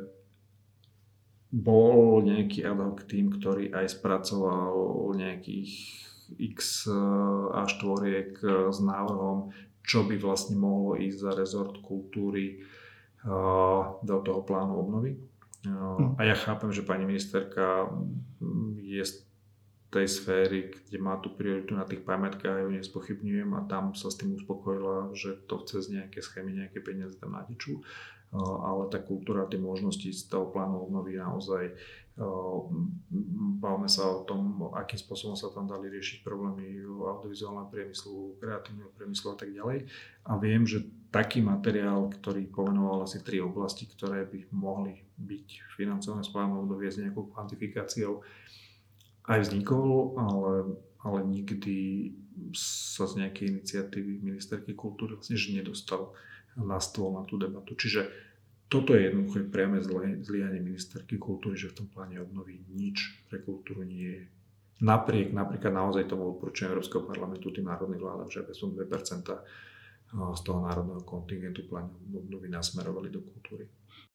bol nejaký ad hoc tým, ktorý aj spracoval nejakých x a štvoriek s návrhom, čo by vlastne mohlo ísť za rezort kultúry do toho plánu obnovy. Hm. A ja chápem, že pani ministerka je tej sféry, kde má tú prioritu na tých pamätkách, ja ju nespochybňujem a tam sa s tým uspokojila, že to cez nejaké schémy, nejaké peniaze tam natečú. Ale tá kultúra, tie možnosti z toho plánu obnovy naozaj bavme sa o tom, akým spôsobom sa tam dali riešiť problémy audiovizuálneho priemyslu, kreatívneho priemyslu a tak ďalej. A viem, že taký materiál, ktorý pomenoval asi tri oblasti, ktoré by mohli byť financované z plánu obnovy s nejakou kvantifikáciou, aj vznikol, ale, ale nikdy sa z nejakej iniciatívy ministerky kultúry vlastne že nedostal na stôl na tú debatu. Čiže toto je jednoduché priame zlyhanie ministerky kultúry, že v tom pláne obnovy nič pre kultúru nie je. Napriek napríklad naozaj tomu odporúčaniu Európskeho parlamentu tým národným vládam, že som 2% z toho národného kontingentu pláne obnovy nasmerovali do kultúry.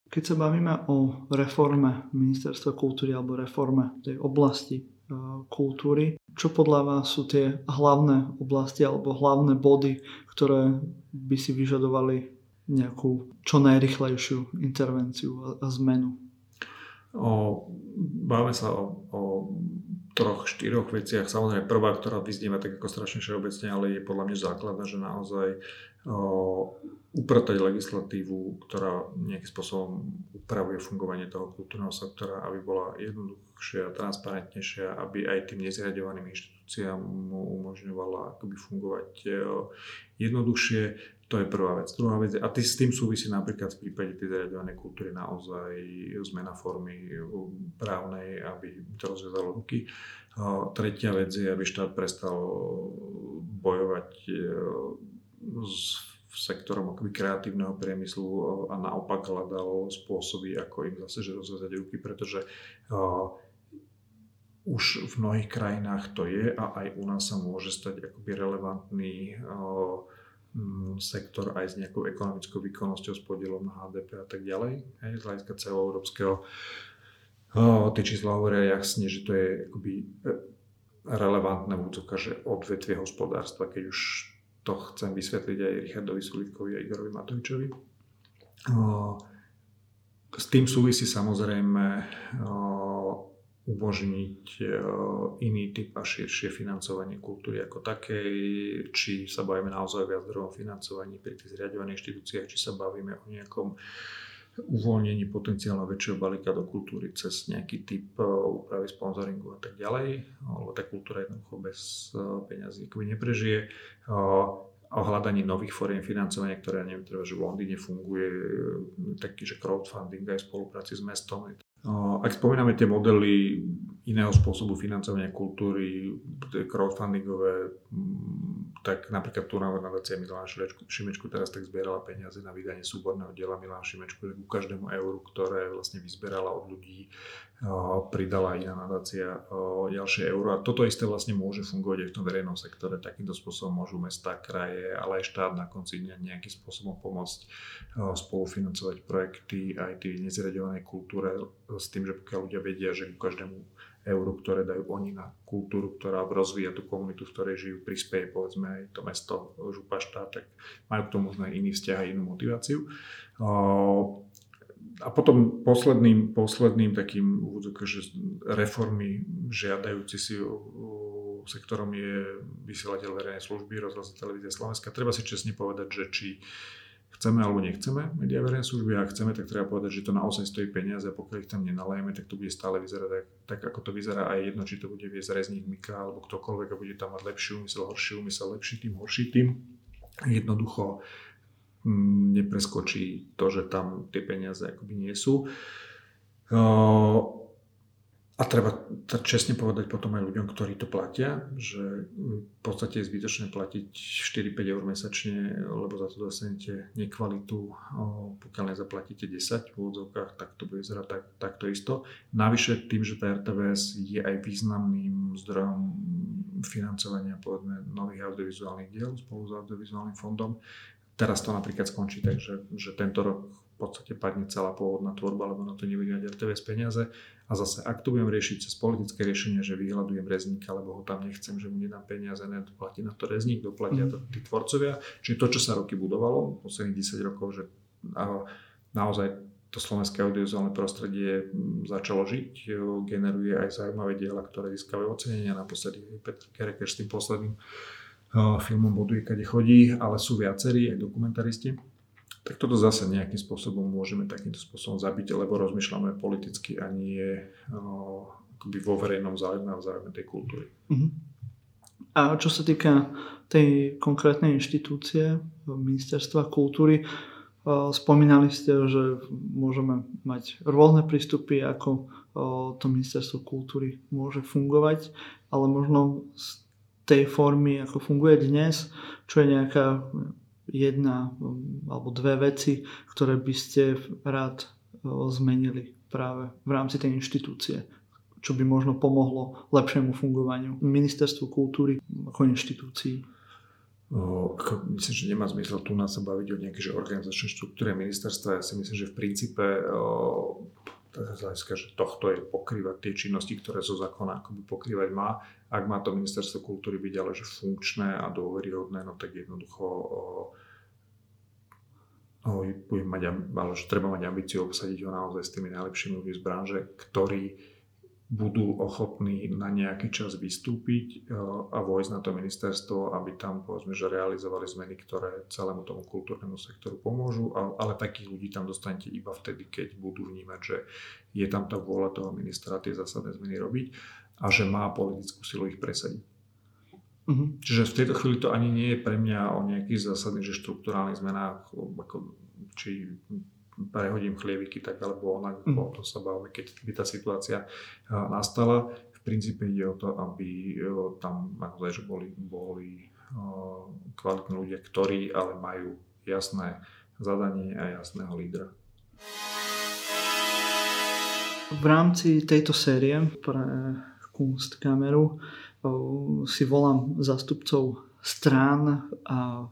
Keď sa bavíme o reforme ministerstva kultúry alebo reforme tej oblasti kultúry. Čo podľa vás sú tie hlavné oblasti alebo hlavné body, ktoré by si vyžadovali nejakú čo najrychlejšiu intervenciu a, zmenu? O, báme sa o, o troch, štyroch veciach. Samozrejme prvá, ktorá vyznieva tak ako strašne všeobecne, ale je podľa mňa základná, že naozaj o, upratať legislatívu, ktorá nejakým spôsobom upravuje fungovanie toho kultúrneho sektora, aby bola jednoduchšia, transparentnejšia, aby aj tým nezriadovaným inštitúciám umožňovala akoby fungovať jednoduchšie. To je prvá vec. Druhá vec, a s tým súvisí napríklad v prípade tej zariadovanej kultúry naozaj zmena formy právnej, aby to rozviazalo ruky. Tretia vec je, aby štát prestal bojovať e, s sektorom akoby kreatívneho priemyslu a naopak hľadal spôsoby, ako im zase že rozvezať ruky, pretože uh, už v mnohých krajinách to je a aj u nás sa môže stať akoby relevantný uh, sektor aj s nejakou ekonomickou výkonnosťou, s podielom na HDP a tak ďalej. Hej, z hľadiska celoeurópskeho uh, tie čísla hovoria jasne, že to je akoby e, relevantné útoka, že odvetvie hospodárstva, keď už to chcem vysvetliť aj Richardovi Sulíkovi a Igorovi Matovičovi. S tým súvisí samozrejme umožniť iný typ a širšie financovanie kultúry ako takej, či sa bavíme naozaj o viacdrovom financovaní pri tých zriadovaných inštitúciách, či sa bavíme o nejakom uvoľnení potenciálne väčšieho balíka do kultúry cez nejaký typ e, úpravy sponzoringu a tak ďalej, lebo tá kultúra jednoducho bez e, peňazí neprežije. O hľadaní nových foriem financovania, ktoré, neviem, teda, že v Londýne funguje e, taký, že crowdfunding aj v spolupráci s mestom. Ak spomíname tie modely iného spôsobu financovania kultúry, crowdfundingové, tak napríklad tu nadácia Milana Šimečku teraz tak zbierala peniaze na vydanie súborného diela Milana Šimečku, tak ku každému euru, ktoré vlastne vyzberala od ľudí, pridala iná nadácia ďalšie euro. A toto isté vlastne môže fungovať aj v tom verejnom sektore. Takýmto spôsobom môžu mesta, kraje, ale aj štát na konci dňa nejakým spôsobom pomôcť spolufinancovať projekty aj tej nezriadovanej kultúre s tým, že pokiaľ ľudia vedia, že ku každému euru, ktoré dajú oni na kultúru, ktorá rozvíja tú komunitu, v ktorej žijú, prispieje povedzme aj to mesto, župa štát, tak majú k tomu možno aj iný vzťah a inú motiváciu a potom posledným, posledným takým že reformy žiadajúci si sektorom je vysielateľ verejnej služby, rozhlas a televízia Slovenska. Treba si čestne povedať, že či chceme alebo nechceme médiá verejnej služby a chceme, tak treba povedať, že to naozaj stojí peniaze a pokiaľ ich tam nenalejeme, tak to bude stále vyzerať tak, tak ako to vyzerá aj jedno, či to bude viesť rezník Mika alebo ktokoľvek a bude tam mať lepší úmysel, horší úmysel, lepší tým, horší tým. Jednoducho nepreskočí to, že tam tie peniaze akoby nie sú. A treba čestne povedať potom aj ľuďom, ktorí to platia, že v podstate je zbytočné platiť 4-5 eur mesačne, lebo za to dostanete nekvalitu, pokiaľ nezaplatíte 10 v úvodzovkách, tak to bude vyzerať tak, takto isto. Navyše tým, že tá RTVS je aj významným zdrojom financovania povedzme nových audiovizuálnych diel spolu s audiovizuálnym fondom, teraz to napríklad skončí tak, že, že tento rok v podstate padne celá pôvodná tvorba, lebo na to nebude mať RTVS peniaze. A zase, ak to budem riešiť cez politické riešenie, že vyhľadujem rezníka, lebo ho tam nechcem, že mu nedám peniaze, nedoplatí na to rezník, doplatia to tí tvorcovia. Čiže to, čo sa roky budovalo, posledných 10 rokov, že naozaj to slovenské audiovizuálne prostredie začalo žiť, generuje aj zaujímavé diela, ktoré získajú ocenenia. Naposledy Petr Kerekeš s tým posledným filmom Boduje, kade chodí, ale sú viacerí aj dokumentaristi tak toto zase nejakým spôsobom môžeme takýmto spôsobom zabiť, lebo rozmýšľame politicky a nie o, akoby vo verejnom záujme a záujme tej kultúry. Uh-huh. A čo sa týka tej konkrétnej inštitúcie, ministerstva kultúry, spomínali ste, že môžeme mať rôzne prístupy, ako to ministerstvo kultúry môže fungovať, ale možno z tej formy, ako funguje dnes, čo je nejaká jedna um, alebo dve veci, ktoré by ste rád uh, zmenili práve v rámci tej inštitúcie, čo by možno pomohlo lepšiemu fungovaniu ministerstvu kultúry ako inštitúcií? Myslím, že nemá zmysel tu nás sa baviť o nejakej organizačnej štruktúre ministerstva. Ja si myslím, že v princípe z hľadiska, že tohto je pokrývať tie činnosti, ktoré zo zákona akoby pokrývať má. Ak má to ministerstvo kultúry byť ale že funkčné a dôveryhodné, no tak jednoducho o, budem mať, ale že treba mať ambíciu obsadiť ho naozaj s tými najlepšími ľuďmi z branže, ktorí budú ochotní na nejaký čas vystúpiť e, a vojsť na to ministerstvo, aby tam povedzme, že realizovali zmeny, ktoré celému tomu kultúrnemu sektoru pomôžu, ale takých ľudí tam dostanete iba vtedy, keď budú vnímať, že je tam tá vôľa toho ministra tie zásadné zmeny robiť a že má politickú silu ich presadiť. Uh-huh. Čiže v tejto chvíli to ani nie je pre mňa o nejakých zásadných, že štruktúrálnych zmenách, ako, či prehodím chlieviky tak alebo onak, o to sa bavíme, keď by tá situácia nastala. V princípe ide o to, aby tam naozaj, že boli, boli kvalitní ľudia, ktorí ale majú jasné zadanie a jasného lídra. V rámci tejto série pre Kunstkameru si volám zástupcov strán a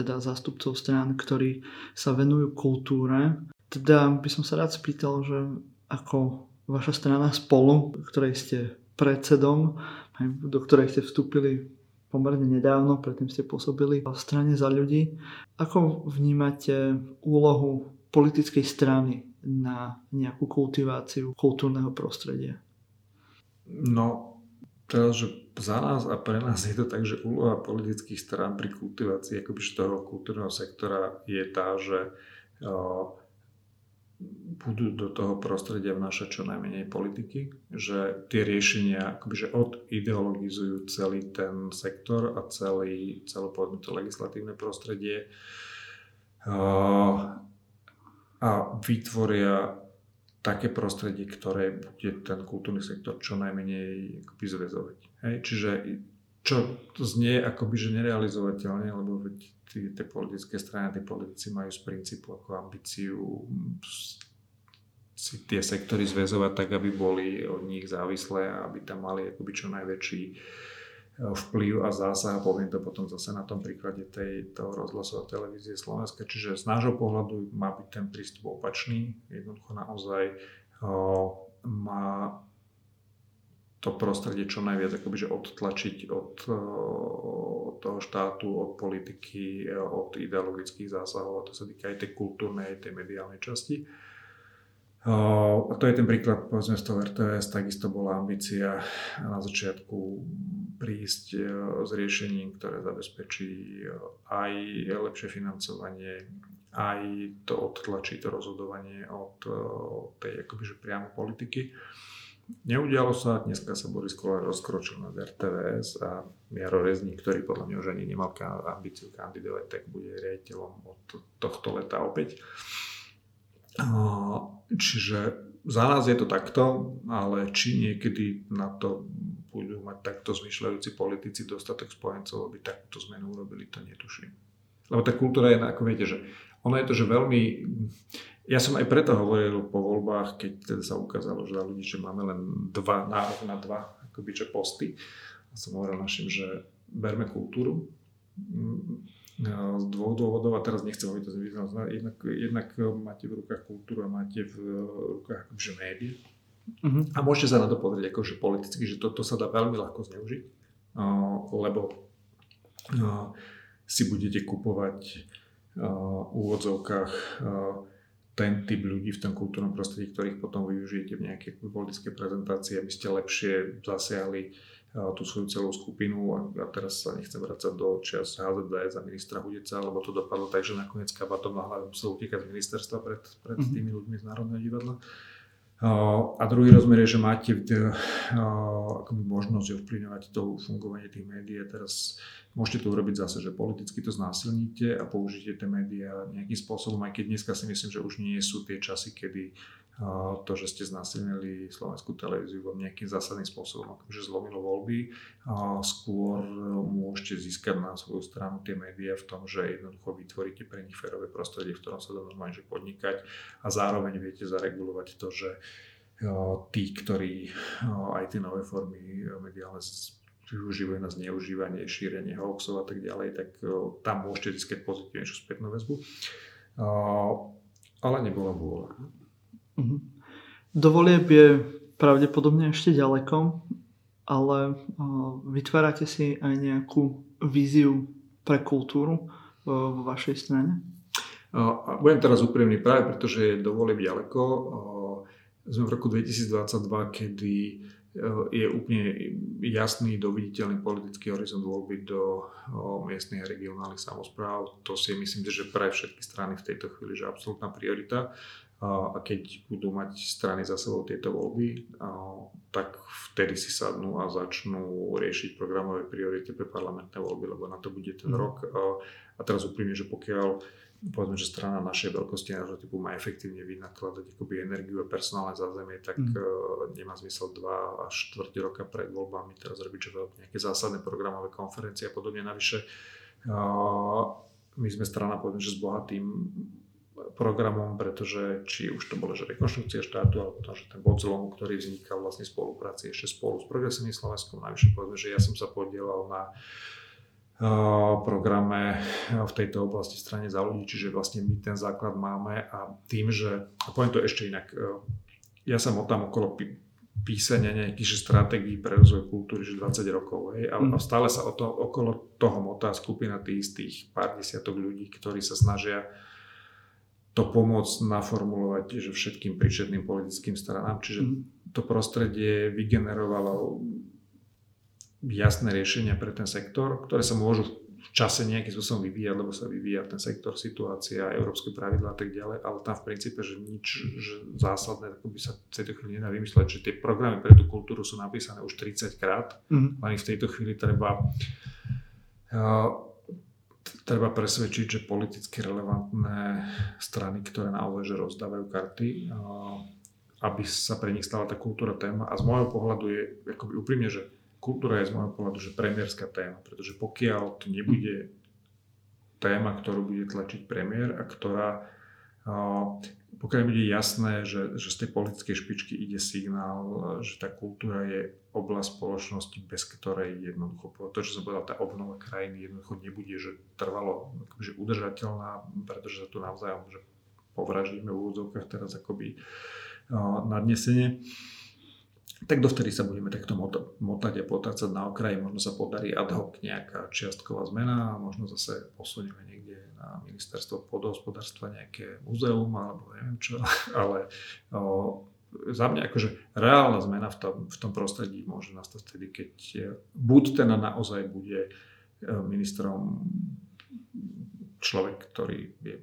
teda zástupcov strán, ktorí sa venujú kultúre. Teda by som sa rád spýtal, že ako vaša strana spolu, ktorej ste predsedom, do ktorej ste vstúpili pomerne nedávno, predtým ste pôsobili v strane za ľudí. Ako vnímate úlohu politickej strany na nejakú kultiváciu kultúrneho prostredia? No, teraz, že za nás a pre nás je to tak, že úloha politických strán pri kultivácii akoby toho kultúrneho sektora je tá, že budú do toho prostredia vnášať čo najmenej politiky, že tie riešenia akoby, že odideologizujú celý ten sektor a celý, celé povedzme to legislatívne prostredie a vytvoria také prostredie, ktoré bude ten kultúrny sektor čo najmenej akoby zväzovať. Hej? Čiže čo znie akoby, že nerealizovateľne, lebo veď tie, politické strany, tie politici majú z princípu ako ambíciu si tie sektory zväzovať tak, aby boli od nich závislé a aby tam mali akoby čo najväčší vplyv a zásah. Poviem to potom zase na tom príklade tej, toho rozhlasu a televízie Slovenska. Čiže z nášho pohľadu má byť ten prístup opačný. Jednoducho naozaj o, má to prostredie čo najviac akoby, že odtlačiť od, od toho štátu, od politiky, od ideologických zásahov, a to sa týka aj tej kultúrnej, aj tej mediálnej časti. A to je ten príklad, povedzme, z toho RTS, takisto bola ambícia na začiatku prísť s riešením, ktoré zabezpečí aj lepšie financovanie, aj to odtlačí to rozhodovanie od, tej akoby, priamo politiky. Neudialo sa, dneska sa Boris Kolár rozkročil na RTVS a Jaro Rezník, ktorý podľa mňa už ani nemal ambíciu kandidovať, tak bude riaditeľom od tohto leta opäť. Čiže za nás je to takto, ale či niekedy na to budú mať takto zmyšľajúci politici dostatok spojencov, aby takúto zmenu urobili, to netuším. Lebo tá kultúra je, ako viete, že ono je to, že veľmi... Ja som aj preto hovoril po voľbách, keď teda sa ukázalo, že ľudí, že máme len dva, nárok na dva akoby, že posty. A som hovoril našim, že berme kultúru, z dvoch dôvodov a teraz nechcem hovoriť to z jednak, jednak máte v rukách kultúru a máte v rukách akože médiá. Uh-huh. A môžete sa na to pozrieť akože politicky, že toto sa dá veľmi ľahko zneužiť, lebo si budete kupovať v úvodzovkách ten typ ľudí v tom kultúrnom prostredí, ktorých potom využijete v nejakej politickej prezentácii, aby ste lepšie zasiahli tú svoju celú skupinu a, a teraz sa nechcem vrácať do čas HZD za ministra Hudeca, lebo to dopadlo tak, že nakoniec kabatom na hlave musel utekať z ministerstva pred, pred mm-hmm. tými ľuďmi z Národného divadla. A druhý rozmer je, že máte akoby možnosť ovplyvňovať to fungovanie tých médií. A teraz môžete to urobiť zase, že politicky to znásilníte a použijete tie médiá nejakým spôsobom, aj keď dneska si myslím, že už nie sú tie časy, kedy to, že ste znásilnili slovenskú televíziu vám nejakým zásadným spôsobom akože zlomilo voľby. Skôr môžete získať na svoju stranu tie médiá v tom, že jednoducho vytvoríte pre nich férové prostredie, v ktorom sa dá normálne podnikať a zároveň viete zaregulovať to, že tí, ktorí aj tie nové formy mediálne využívajú na zneužívanie, šírenie hoaxov a tak ďalej, tak tam môžete získať pozitívnejšiu spätnú väzbu. Ale nebola vôľa. Mhm. Do volieb je pravdepodobne ešte ďaleko, ale vytvárate si aj nejakú víziu pre kultúru vo vašej strane? Budem teraz úprimný práve, pretože je do volieb ďaleko. Sme v roku 2022, kedy je úplne jasný, doviditeľný politický horizont voľby do miestnych a regionálnych samozpráv. To si myslím, že pre všetky strany v tejto chvíli je absolútna priorita a keď budú mať strany za sebou tieto voľby, tak vtedy si sadnú a začnú riešiť programové priority pre parlamentné voľby, lebo na to bude ten mm. rok. A teraz úplne, že pokiaľ povedzme, že strana našej veľkosti nášho typu má efektívne vynakladať akoby energiu a personálne zázemie, tak mm. nemá zmysel 2 až 4 roka pred voľbami teraz robiť že nejaké zásadné programové konferencie a podobne. Navyše my sme strana, povedzme, že s bohatým programom, pretože či už to bolo, že rekonštrukcia štátu, alebo to, že ten bod zlomu, ktorý vznikal vlastne v spolupráci ešte spolu s Progresívnym Slovenskom, najvyššie povedzme, že ja som sa podielal na programe v tejto oblasti strane za ľudí, čiže vlastne my ten základ máme a tým, že, a poviem to ešte inak, ja sa motám okolo písania nejakých stratégií pre rozvoj kultúry že 20 rokov, hej, a, mm. stále sa o to, okolo toho motá skupina tých istých pár desiatok ľudí, ktorí sa snažia to pomôcť naformulovať že všetkým príčetným politickým stranám. Čiže mm. to prostredie vygenerovalo jasné riešenia pre ten sektor, ktoré sa môžu v čase nejakým spôsobom vyvíjať, lebo sa vyvíja ten sektor, situácia, európske pravidlá a tak ďalej, ale tam v princípe, že nič že zásadné, ako by sa v tejto chvíli nedá vymysleť, že tie programy pre tú kultúru sú napísané už 30 krát, mm. len v tejto chvíli treba uh, treba presvedčiť, že politicky relevantné strany, ktoré naozaj že rozdávajú karty, aby sa pre nich stala tá kultúra téma. A z môjho pohľadu je akoby úprimne, že kultúra je z môjho pohľadu že premiérska téma, pretože pokiaľ to nebude téma, ktorú bude tlačiť premiér a ktorá pokiaľ bude jasné, že, že z tej politickej špičky ide signál, že tá kultúra je oblasť spoločnosti, bez ktorej jednoducho, to, čo som povedal, tá obnova krajiny jednoducho nebude, že trvalo že udržateľná, pretože sa tu navzájom že povražíme v úvodzovkách teraz akoby uh, nadnesenie tak dovtedy sa budeme takto motať a potácať na okraji. Možno sa podarí ad hoc nejaká čiastková zmena a možno zase posunieme niekde na ministerstvo podhospodárstva nejaké muzeum alebo neviem čo, ale o, za mňa akože reálna zmena v tom, v tom prostredí môže nastať vtedy, keď buď ten naozaj bude e, ministrom človek, ktorý je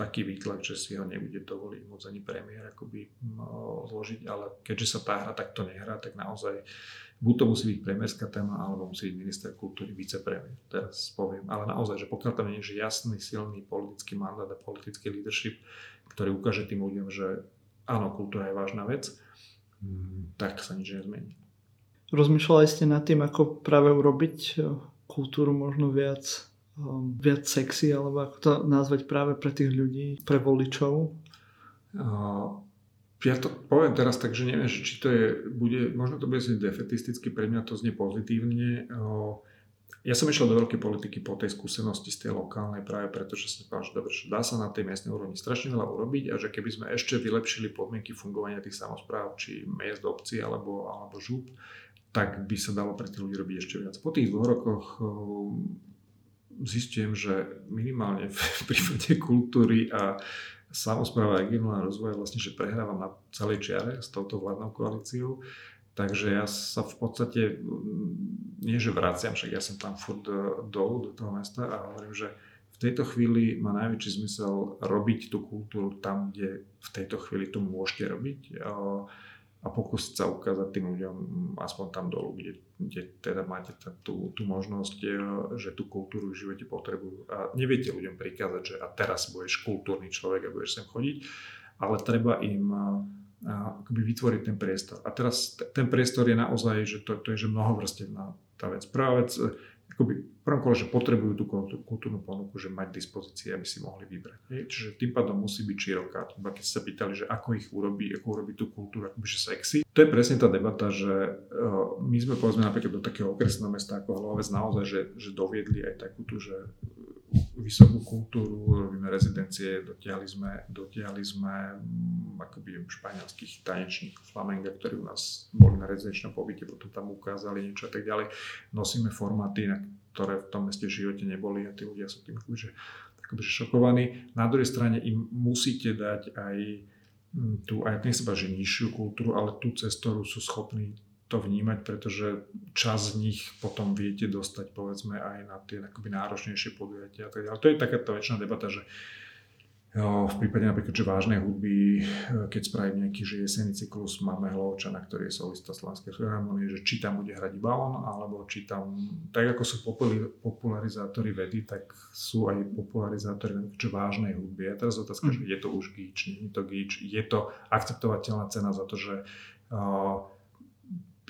taký výtlak, že si ho nebude dovoliť môcť ani premiér akoby zložiť, ale keďže sa tá hra takto nehrá, tak naozaj buď to musí byť premiérska téma, alebo musí byť minister kultúry, vicepremiér. Teraz poviem, ale naozaj, že pokiaľ tam nie je jasný, silný politický mandát a politický leadership, ktorý ukáže tým ľuďom, že áno, kultúra je vážna vec, mm, tak sa nič nezmení. Rozmýšľali ste nad tým, ako práve urobiť e, kultúru možno viac, um, viac sexy, alebo ako to nazvať práve pre tých ľudí, pre voličov? Uh, ja to poviem teraz tak, že neviem, či to je, bude, možno to bude defetisticky, pre mňa to znie pozitívne. Ja som išiel do veľkej politiky po tej skúsenosti z tej lokálnej práve preto, že som povedal, že dobre, že dá sa na tej miestnej úrovni strašne veľa urobiť a že keby sme ešte vylepšili podmienky fungovania tých samozpráv, či miest, obcí alebo, alebo žúb, tak by sa dalo pre tých ľudí robiť ešte viac. Po tých dvoch rokoch zistujem, že minimálne v prípade kultúry a samozpráva regionálneho rozvoja vlastne, že prehrávam na celej čiare s touto vládnou koalíciou. Takže ja sa v podstate, mm, nie že vraciam, však ja som tam furt e, dolu do toho mesta a hovorím, že v tejto chvíli má najväčší zmysel robiť tú kultúru tam, kde v tejto chvíli to môžete robiť a pokúsiť sa ukázať tým ľuďom aspoň tam dolu, kde, kde teda máte tú, tú možnosť, e, že tú kultúru v živote potrebujú. A neviete ľuďom prikázať, že a teraz budeš kultúrny človek a budeš sem chodiť, ale treba im e, akoby vytvoriť ten priestor. A teraz ten priestor je naozaj, že to, to je že mnohovrstevná tá vec. Prvá vec, akoby v prvom kole, že potrebujú tú kultúrnu ponuku, že mať dispozície, aby si mohli vybrať. Hej. Čiže tým pádom musí byť široká. Iba keď sa pýtali, že ako ich urobí, ako urobí tú kultúru, akoby že sexy. To je presne tá debata, že uh, my sme povedzme napríklad do takého okresného mesta ako Hlavec naozaj, že, že doviedli aj takú tú, že vysokú kultúru, robíme rezidencie, dotiahli sme, dotiahli sme um, akoby španielských tanečníkov flamenga, ktorí u nás boli na rezidenčnom pobyte, potom tam ukázali niečo a tak ďalej. Nosíme formáty, na ktoré v tom meste v živote neboli a tí ľudia sú tým akože, akoby šokovaní. Na druhej strane im musíte dať aj tú, aj nech že nižšiu kultúru, ale tú cez ktorú sú schopní to vnímať, pretože čas z nich potom viete dostať povedzme aj na tie akoby náročnejšie podujatia a tak ďalej. To je taká tá väčšiná debata, že jo, v prípade napríklad, že vážnej hudby, keď spravím nejaký že jesenný cyklus, máme Hlovčana, ktorý je solista Slovenskej filharmonie, že či tam bude hrať iba on, alebo či tam, tak ako sú popularizátori vedy, tak sú aj popularizátori že vážnej hudby. A teraz otázka, mm. že je to už gíč, nie je to gíč, je to akceptovateľná cena za to, že uh,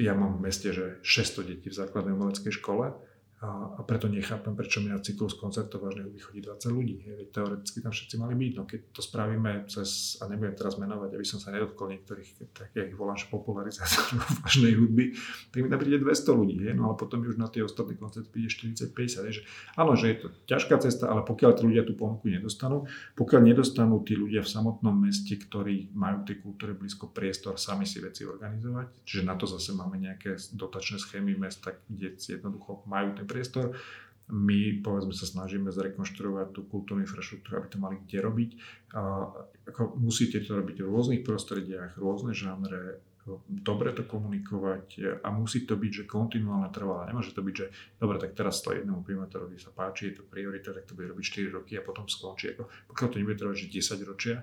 ja mám v meste, že 600 detí v základnej umeleckej škole a, preto nechápem, prečo mi na cyklus koncertov vážne vychodí 20 ľudí. Hej, teoreticky tam všetci mali byť. No keď to spravíme cez, a nebudem teraz menovať, aby som sa nedotkol niektorých, tak ja ich volám, že popularizátorov vážnej hudby, tak mi tam príde 200 ľudí. Hej, no ale potom už na tie ostatné koncerty príde 40-50. Že, áno, že je to ťažká cesta, ale pokiaľ tí ľudia tú ponuku nedostanú, pokiaľ nedostanú tí ľudia v samotnom meste, ktorí majú tej kultúre blízko priestor, sami si veci organizovať, čiže na to zase máme nejaké dotačné schémy mesta, kde jednoducho majú ten priestor. My povedzme sa snažíme zrekonštruovať tú kultúrnu infraštruktúru, aby to mali kde robiť. A, ako musíte to robiť v rôznych prostrediach, rôzne žánre, dobre to komunikovať a musí to byť, že kontinuálne trvalé. Nemôže to byť, že dobre, tak teraz to jednému primátorovi sa páči, je to priorita, tak to bude robiť 4 roky a potom skončí. Ako, pokiaľ to nebude trvať, že 10 ročia,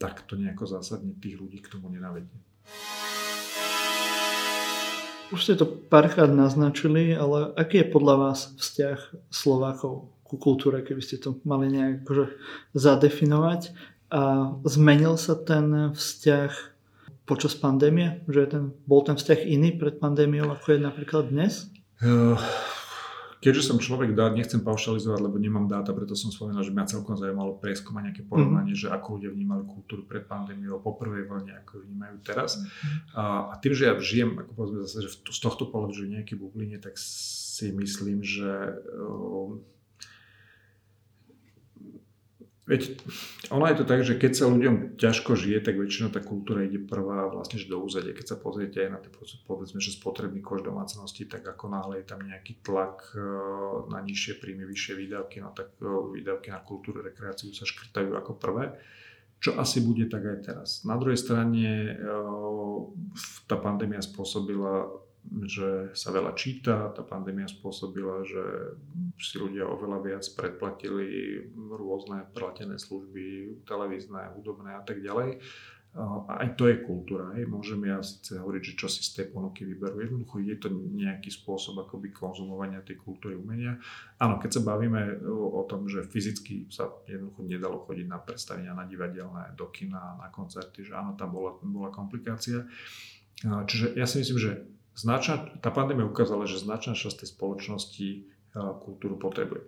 tak to nejako zásadne tých ľudí k tomu nenavedie. Už ste to párkrát naznačili, ale aký je podľa vás vzťah Slovákov ku kultúre, keby ste to mali nejak akože zadefinovať? A zmenil sa ten vzťah počas pandémie? Že ten, bol ten vzťah iný pred pandémiou, ako je napríklad dnes? Uh, Keďže som človek dát, nechcem paušalizovať, lebo nemám dáta, preto som spomenul, že mňa celkom zaujímalo prieskúmať nejaké porovnanie, mm-hmm. že ako ľudia vnímali kultúru pred pandémiou, po prvej vlne, ako ju vnímajú teraz. Mm-hmm. A, a tým, že ja žijem, ako povedzme zase, že z tohto pohľadu, že v nejakej bubline, tak si myslím, že uh, Veď ono je to tak, že keď sa ľuďom ťažko žije, tak väčšinou tá kultúra ide prvá vlastne že do úzadia. Keď sa pozriete aj na tie povedzme, že spotrebný koš domácnosti, tak ako náhle je tam nejaký tlak e, na nižšie príjmy, vyššie výdavky, no tak e, výdavky na kultúru, rekreáciu sa škrtajú ako prvé. Čo asi bude tak aj teraz. Na druhej strane e, tá pandémia spôsobila že sa veľa číta, tá pandémia spôsobila, že si ľudia oveľa viac predplatili rôzne platené služby, televízne, hudobné a tak ďalej. aj to je kultúra. Hej. Môžem ja síce hovoriť, že čo si z tej ponuky vyberú. Jednoducho je to nejaký spôsob akoby konzumovania tej kultúry umenia. Áno, keď sa bavíme o tom, že fyzicky sa jednoducho nedalo chodiť na predstavenia, na divadelné, do kina, na koncerty, že áno, tam bola, bola komplikácia. Čiže ja si myslím, že značná, tá pandémia ukázala, že značná časť tej spoločnosti kultúru potrebuje.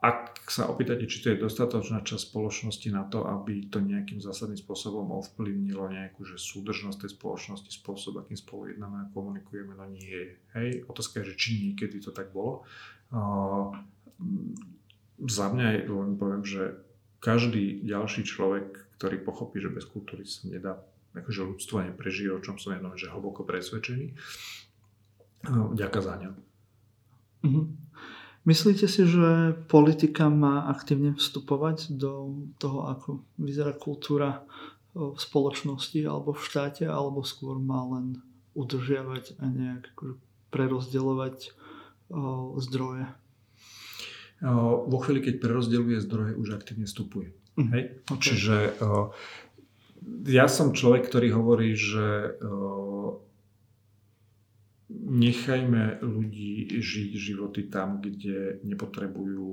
Ak sa opýtate, či to je dostatočná časť spoločnosti na to, aby to nejakým zásadným spôsobom ovplyvnilo nejakú že súdržnosť tej spoločnosti, spôsob, akým spolu jednáme a komunikujeme, no nie je. Hej, otázka je, že či niekedy to tak bolo. Uh, za mňa je, len poviem, že každý ďalší človek, ktorý pochopí, že bez kultúry sa nedá, akože ľudstvo neprežije, o čom som jedno, že hlboko presvedčený, ďaká za ňa. Mm-hmm. Myslíte si, že politika má aktívne vstupovať do toho, ako vyzerá kultúra v spoločnosti alebo v štáte, alebo skôr má len udržiavať a nejak akože prerozdeľovať o, zdroje? Vo chvíli, keď prerozdeľuje zdroje, už aktívne vstupuje. Mm. Hej? Okay. Čiže ja som človek, ktorý hovorí, že nechajme ľudí žiť životy tam, kde nepotrebujú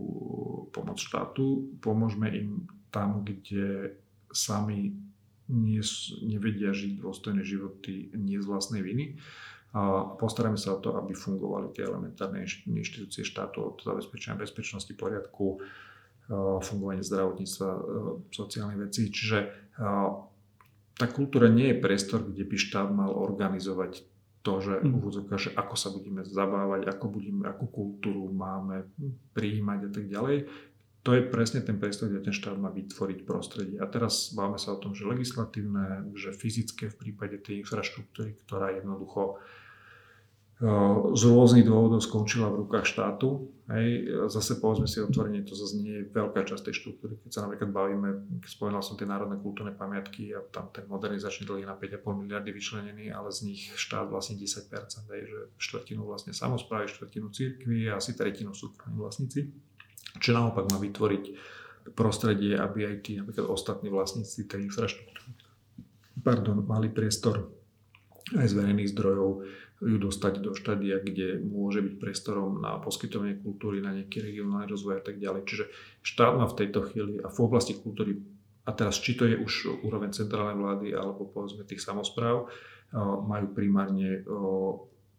pomoc štátu, pomôžme im tam, kde sami nie, nevedia žiť dôstojné životy nie z vlastnej viny a postaráme sa o to, aby fungovali tie elementárne inštitúcie štátu od zabezpečenia bezpečnosti, poriadku, fungovanie zdravotníctva, sociálnych vecí. Čiže tá kultúra nie je priestor, kde by štát mal organizovať to, že mm. že ako sa budeme zabávať, ako budeme, akú kultúru máme prijímať a tak ďalej. To je presne ten priestor, kde ten štát má vytvoriť prostredie. A teraz máme sa o tom, že legislatívne, že fyzické v prípade tej infraštruktúry, ktorá jednoducho z rôznych dôvodov skončila v rukách štátu. Hej. Zase povedzme si otvorene, to zase nie je veľká časť tej štruktúry. Keď sa napríklad bavíme, spomínal som tie národné kultúrne pamiatky a tam ten modernizačný dlh je na 5,5 miliardy vyčlenený, ale z nich štát vlastne 10%, hej, že štvrtinu vlastne samozprávy, štvrtinu církvy a asi tretinu súkromní vlastníci. Čo naopak má vytvoriť prostredie, aby aj tí napríklad ostatní vlastníci tej infraštruktúry pardon, mali priestor aj z verejných zdrojov ju dostať do štádia, kde môže byť priestorom na poskytovanie kultúry, na nejaký regionálny rozvoj a tak ďalej. Čiže štát má v tejto chvíli a v oblasti kultúry, a teraz či to je už úroveň centrálnej vlády alebo povedzme tých samozpráv, majú primárne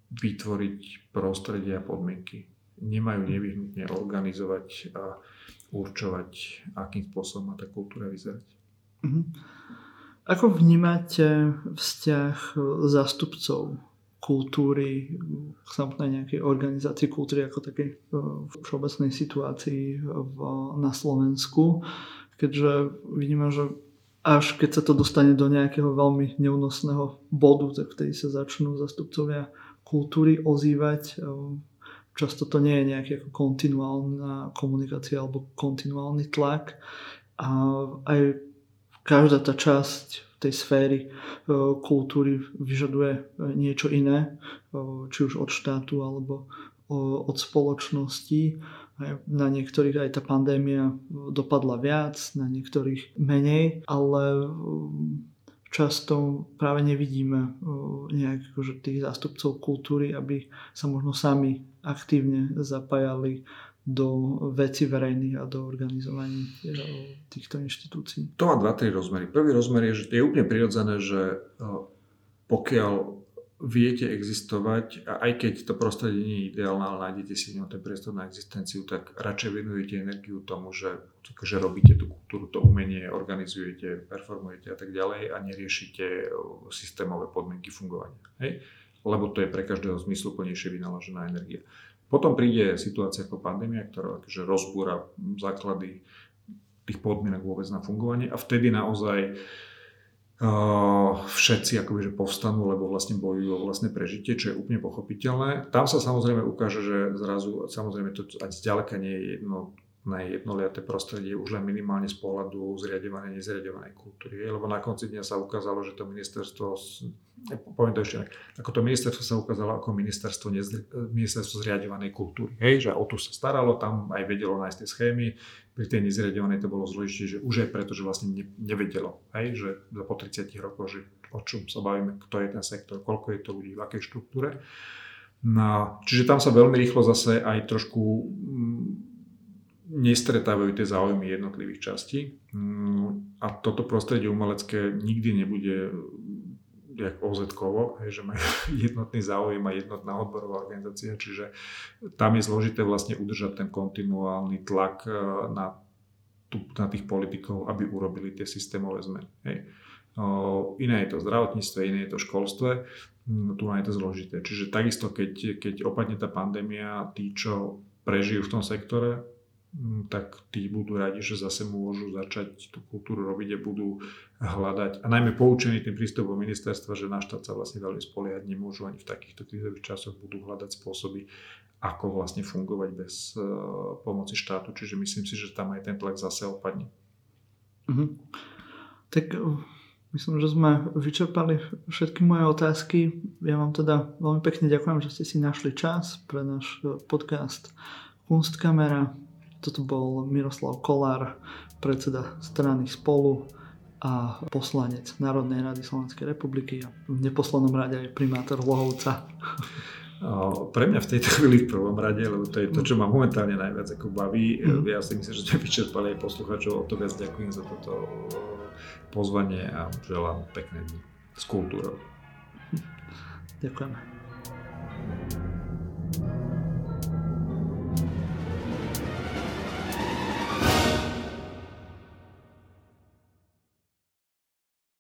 vytvoriť prostredie a podmienky. Nemajú nevyhnutne organizovať a určovať, akým spôsobom má tá kultúra vyzerať. Mm-hmm. Ako vnímate vzťah zástupcov kultúry, samotnej nejakej organizácie kultúry ako takej e, všeobecnej situácii v, na Slovensku, keďže vidíme, že až keď sa to dostane do nejakého veľmi neúnosného bodu, tak vtedy sa začnú zastupcovia kultúry ozývať. E, často to nie je nejaká kontinuálna komunikácia alebo kontinuálny tlak. A aj každá tá časť tej sféry e, kultúry vyžaduje e, niečo iné, e, či už od štátu alebo od spoločnosti. Na niektorých aj tá pandémia dopadla viac, na niektorých menej, ale často práve nevidíme nejak akože tých zástupcov kultúry, aby sa možno sami aktívne zapájali do veci verejných a do organizovaní e, týchto inštitúcií? To má dva, tri rozmery. Prvý rozmer je, že je úplne prirodzené, že e, pokiaľ viete existovať a aj keď to prostredie nie je ideálne, ale nájdete si ňom ten priestor na existenciu, tak radšej venujete energiu tomu, že, že robíte tú kultúru, to umenie, organizujete, performujete a tak ďalej a neriešite e, systémové podmienky fungovania. Hej? Lebo to je pre každého zmysluplnejšie vynaložená energia. Potom príde situácia ako pandémia, ktorá akože rozbúra základy tých podmienok vôbec na fungovanie a vtedy naozaj uh, všetci akoby, že povstanú, lebo vlastne bojujú o vlastné prežitie, čo je úplne pochopiteľné. Tam sa samozrejme ukáže, že zrazu, samozrejme to ani zďaleka nie je jedno jednoliaté prostredie už len minimálne z pohľadu zriadovanej, nezriadovanej kultúry. Lebo na konci dňa sa ukázalo, že to ministerstvo, poviem to ešte ako to ministerstvo sa ukázalo ako ministerstvo, nezri, ministerstvo zriadovanej kultúry. Hej, že o tu sa staralo, tam aj vedelo nájsť tie schémy, pri tej nezriadovanej to bolo zložitejšie, že už aj preto, že vlastne nevedelo, hej, že po 30 rokoch, že o čom sa bavíme, kto je ten sektor, koľko je to ľudí, v akej štruktúre. No, čiže tam sa veľmi rýchlo zase aj trošku mm, nestretávajú tie záujmy jednotlivých častí. Mm, a toto prostredie umelecké nikdy nebude jak oz že majú jednotný záujem a jednotná odborová organizácia, čiže tam je zložité vlastne udržať ten kontinuálny tlak e, na, na tých politikov, aby urobili tie systémové zmeny. Hej. Iné je to zdravotníctve, iné je to školstve, mm, tu je to zložité. Čiže takisto, keď, keď opadne tá pandémia, tí, čo prežijú v tom sektore, mm, tak tí budú radi, že zase môžu začať tú kultúru robiť a budú hľadať, a najmä poučení tým prístupom ministerstva, že na štát sa vlastne veľmi spoliehať nemôžu ani v takýchto krízových časoch, budú hľadať spôsoby, ako vlastne fungovať bez uh, pomoci štátu. Čiže myslím si, že tam aj ten tlak zase opadne. Mm-hmm. Tak Myslím, že sme vyčerpali všetky moje otázky. Ja vám teda veľmi pekne ďakujem, že ste si našli čas pre náš e, podcast Kunstkamera. Toto bol Miroslav Kolár, predseda strany Spolu a poslanec Národnej rady Slovenskej republiky a v neposlednom rade aj primátor Lohovca. Pre mňa v tejto chvíli v prvom rade, lebo to je to, čo ma momentálne najviac ako baví. Mm. Ja si myslím, že sme vyčerpali aj poslucháčov, o to viac ďakujem za toto pozvanie a želám pekné dni s kultúrou. Ďakujeme.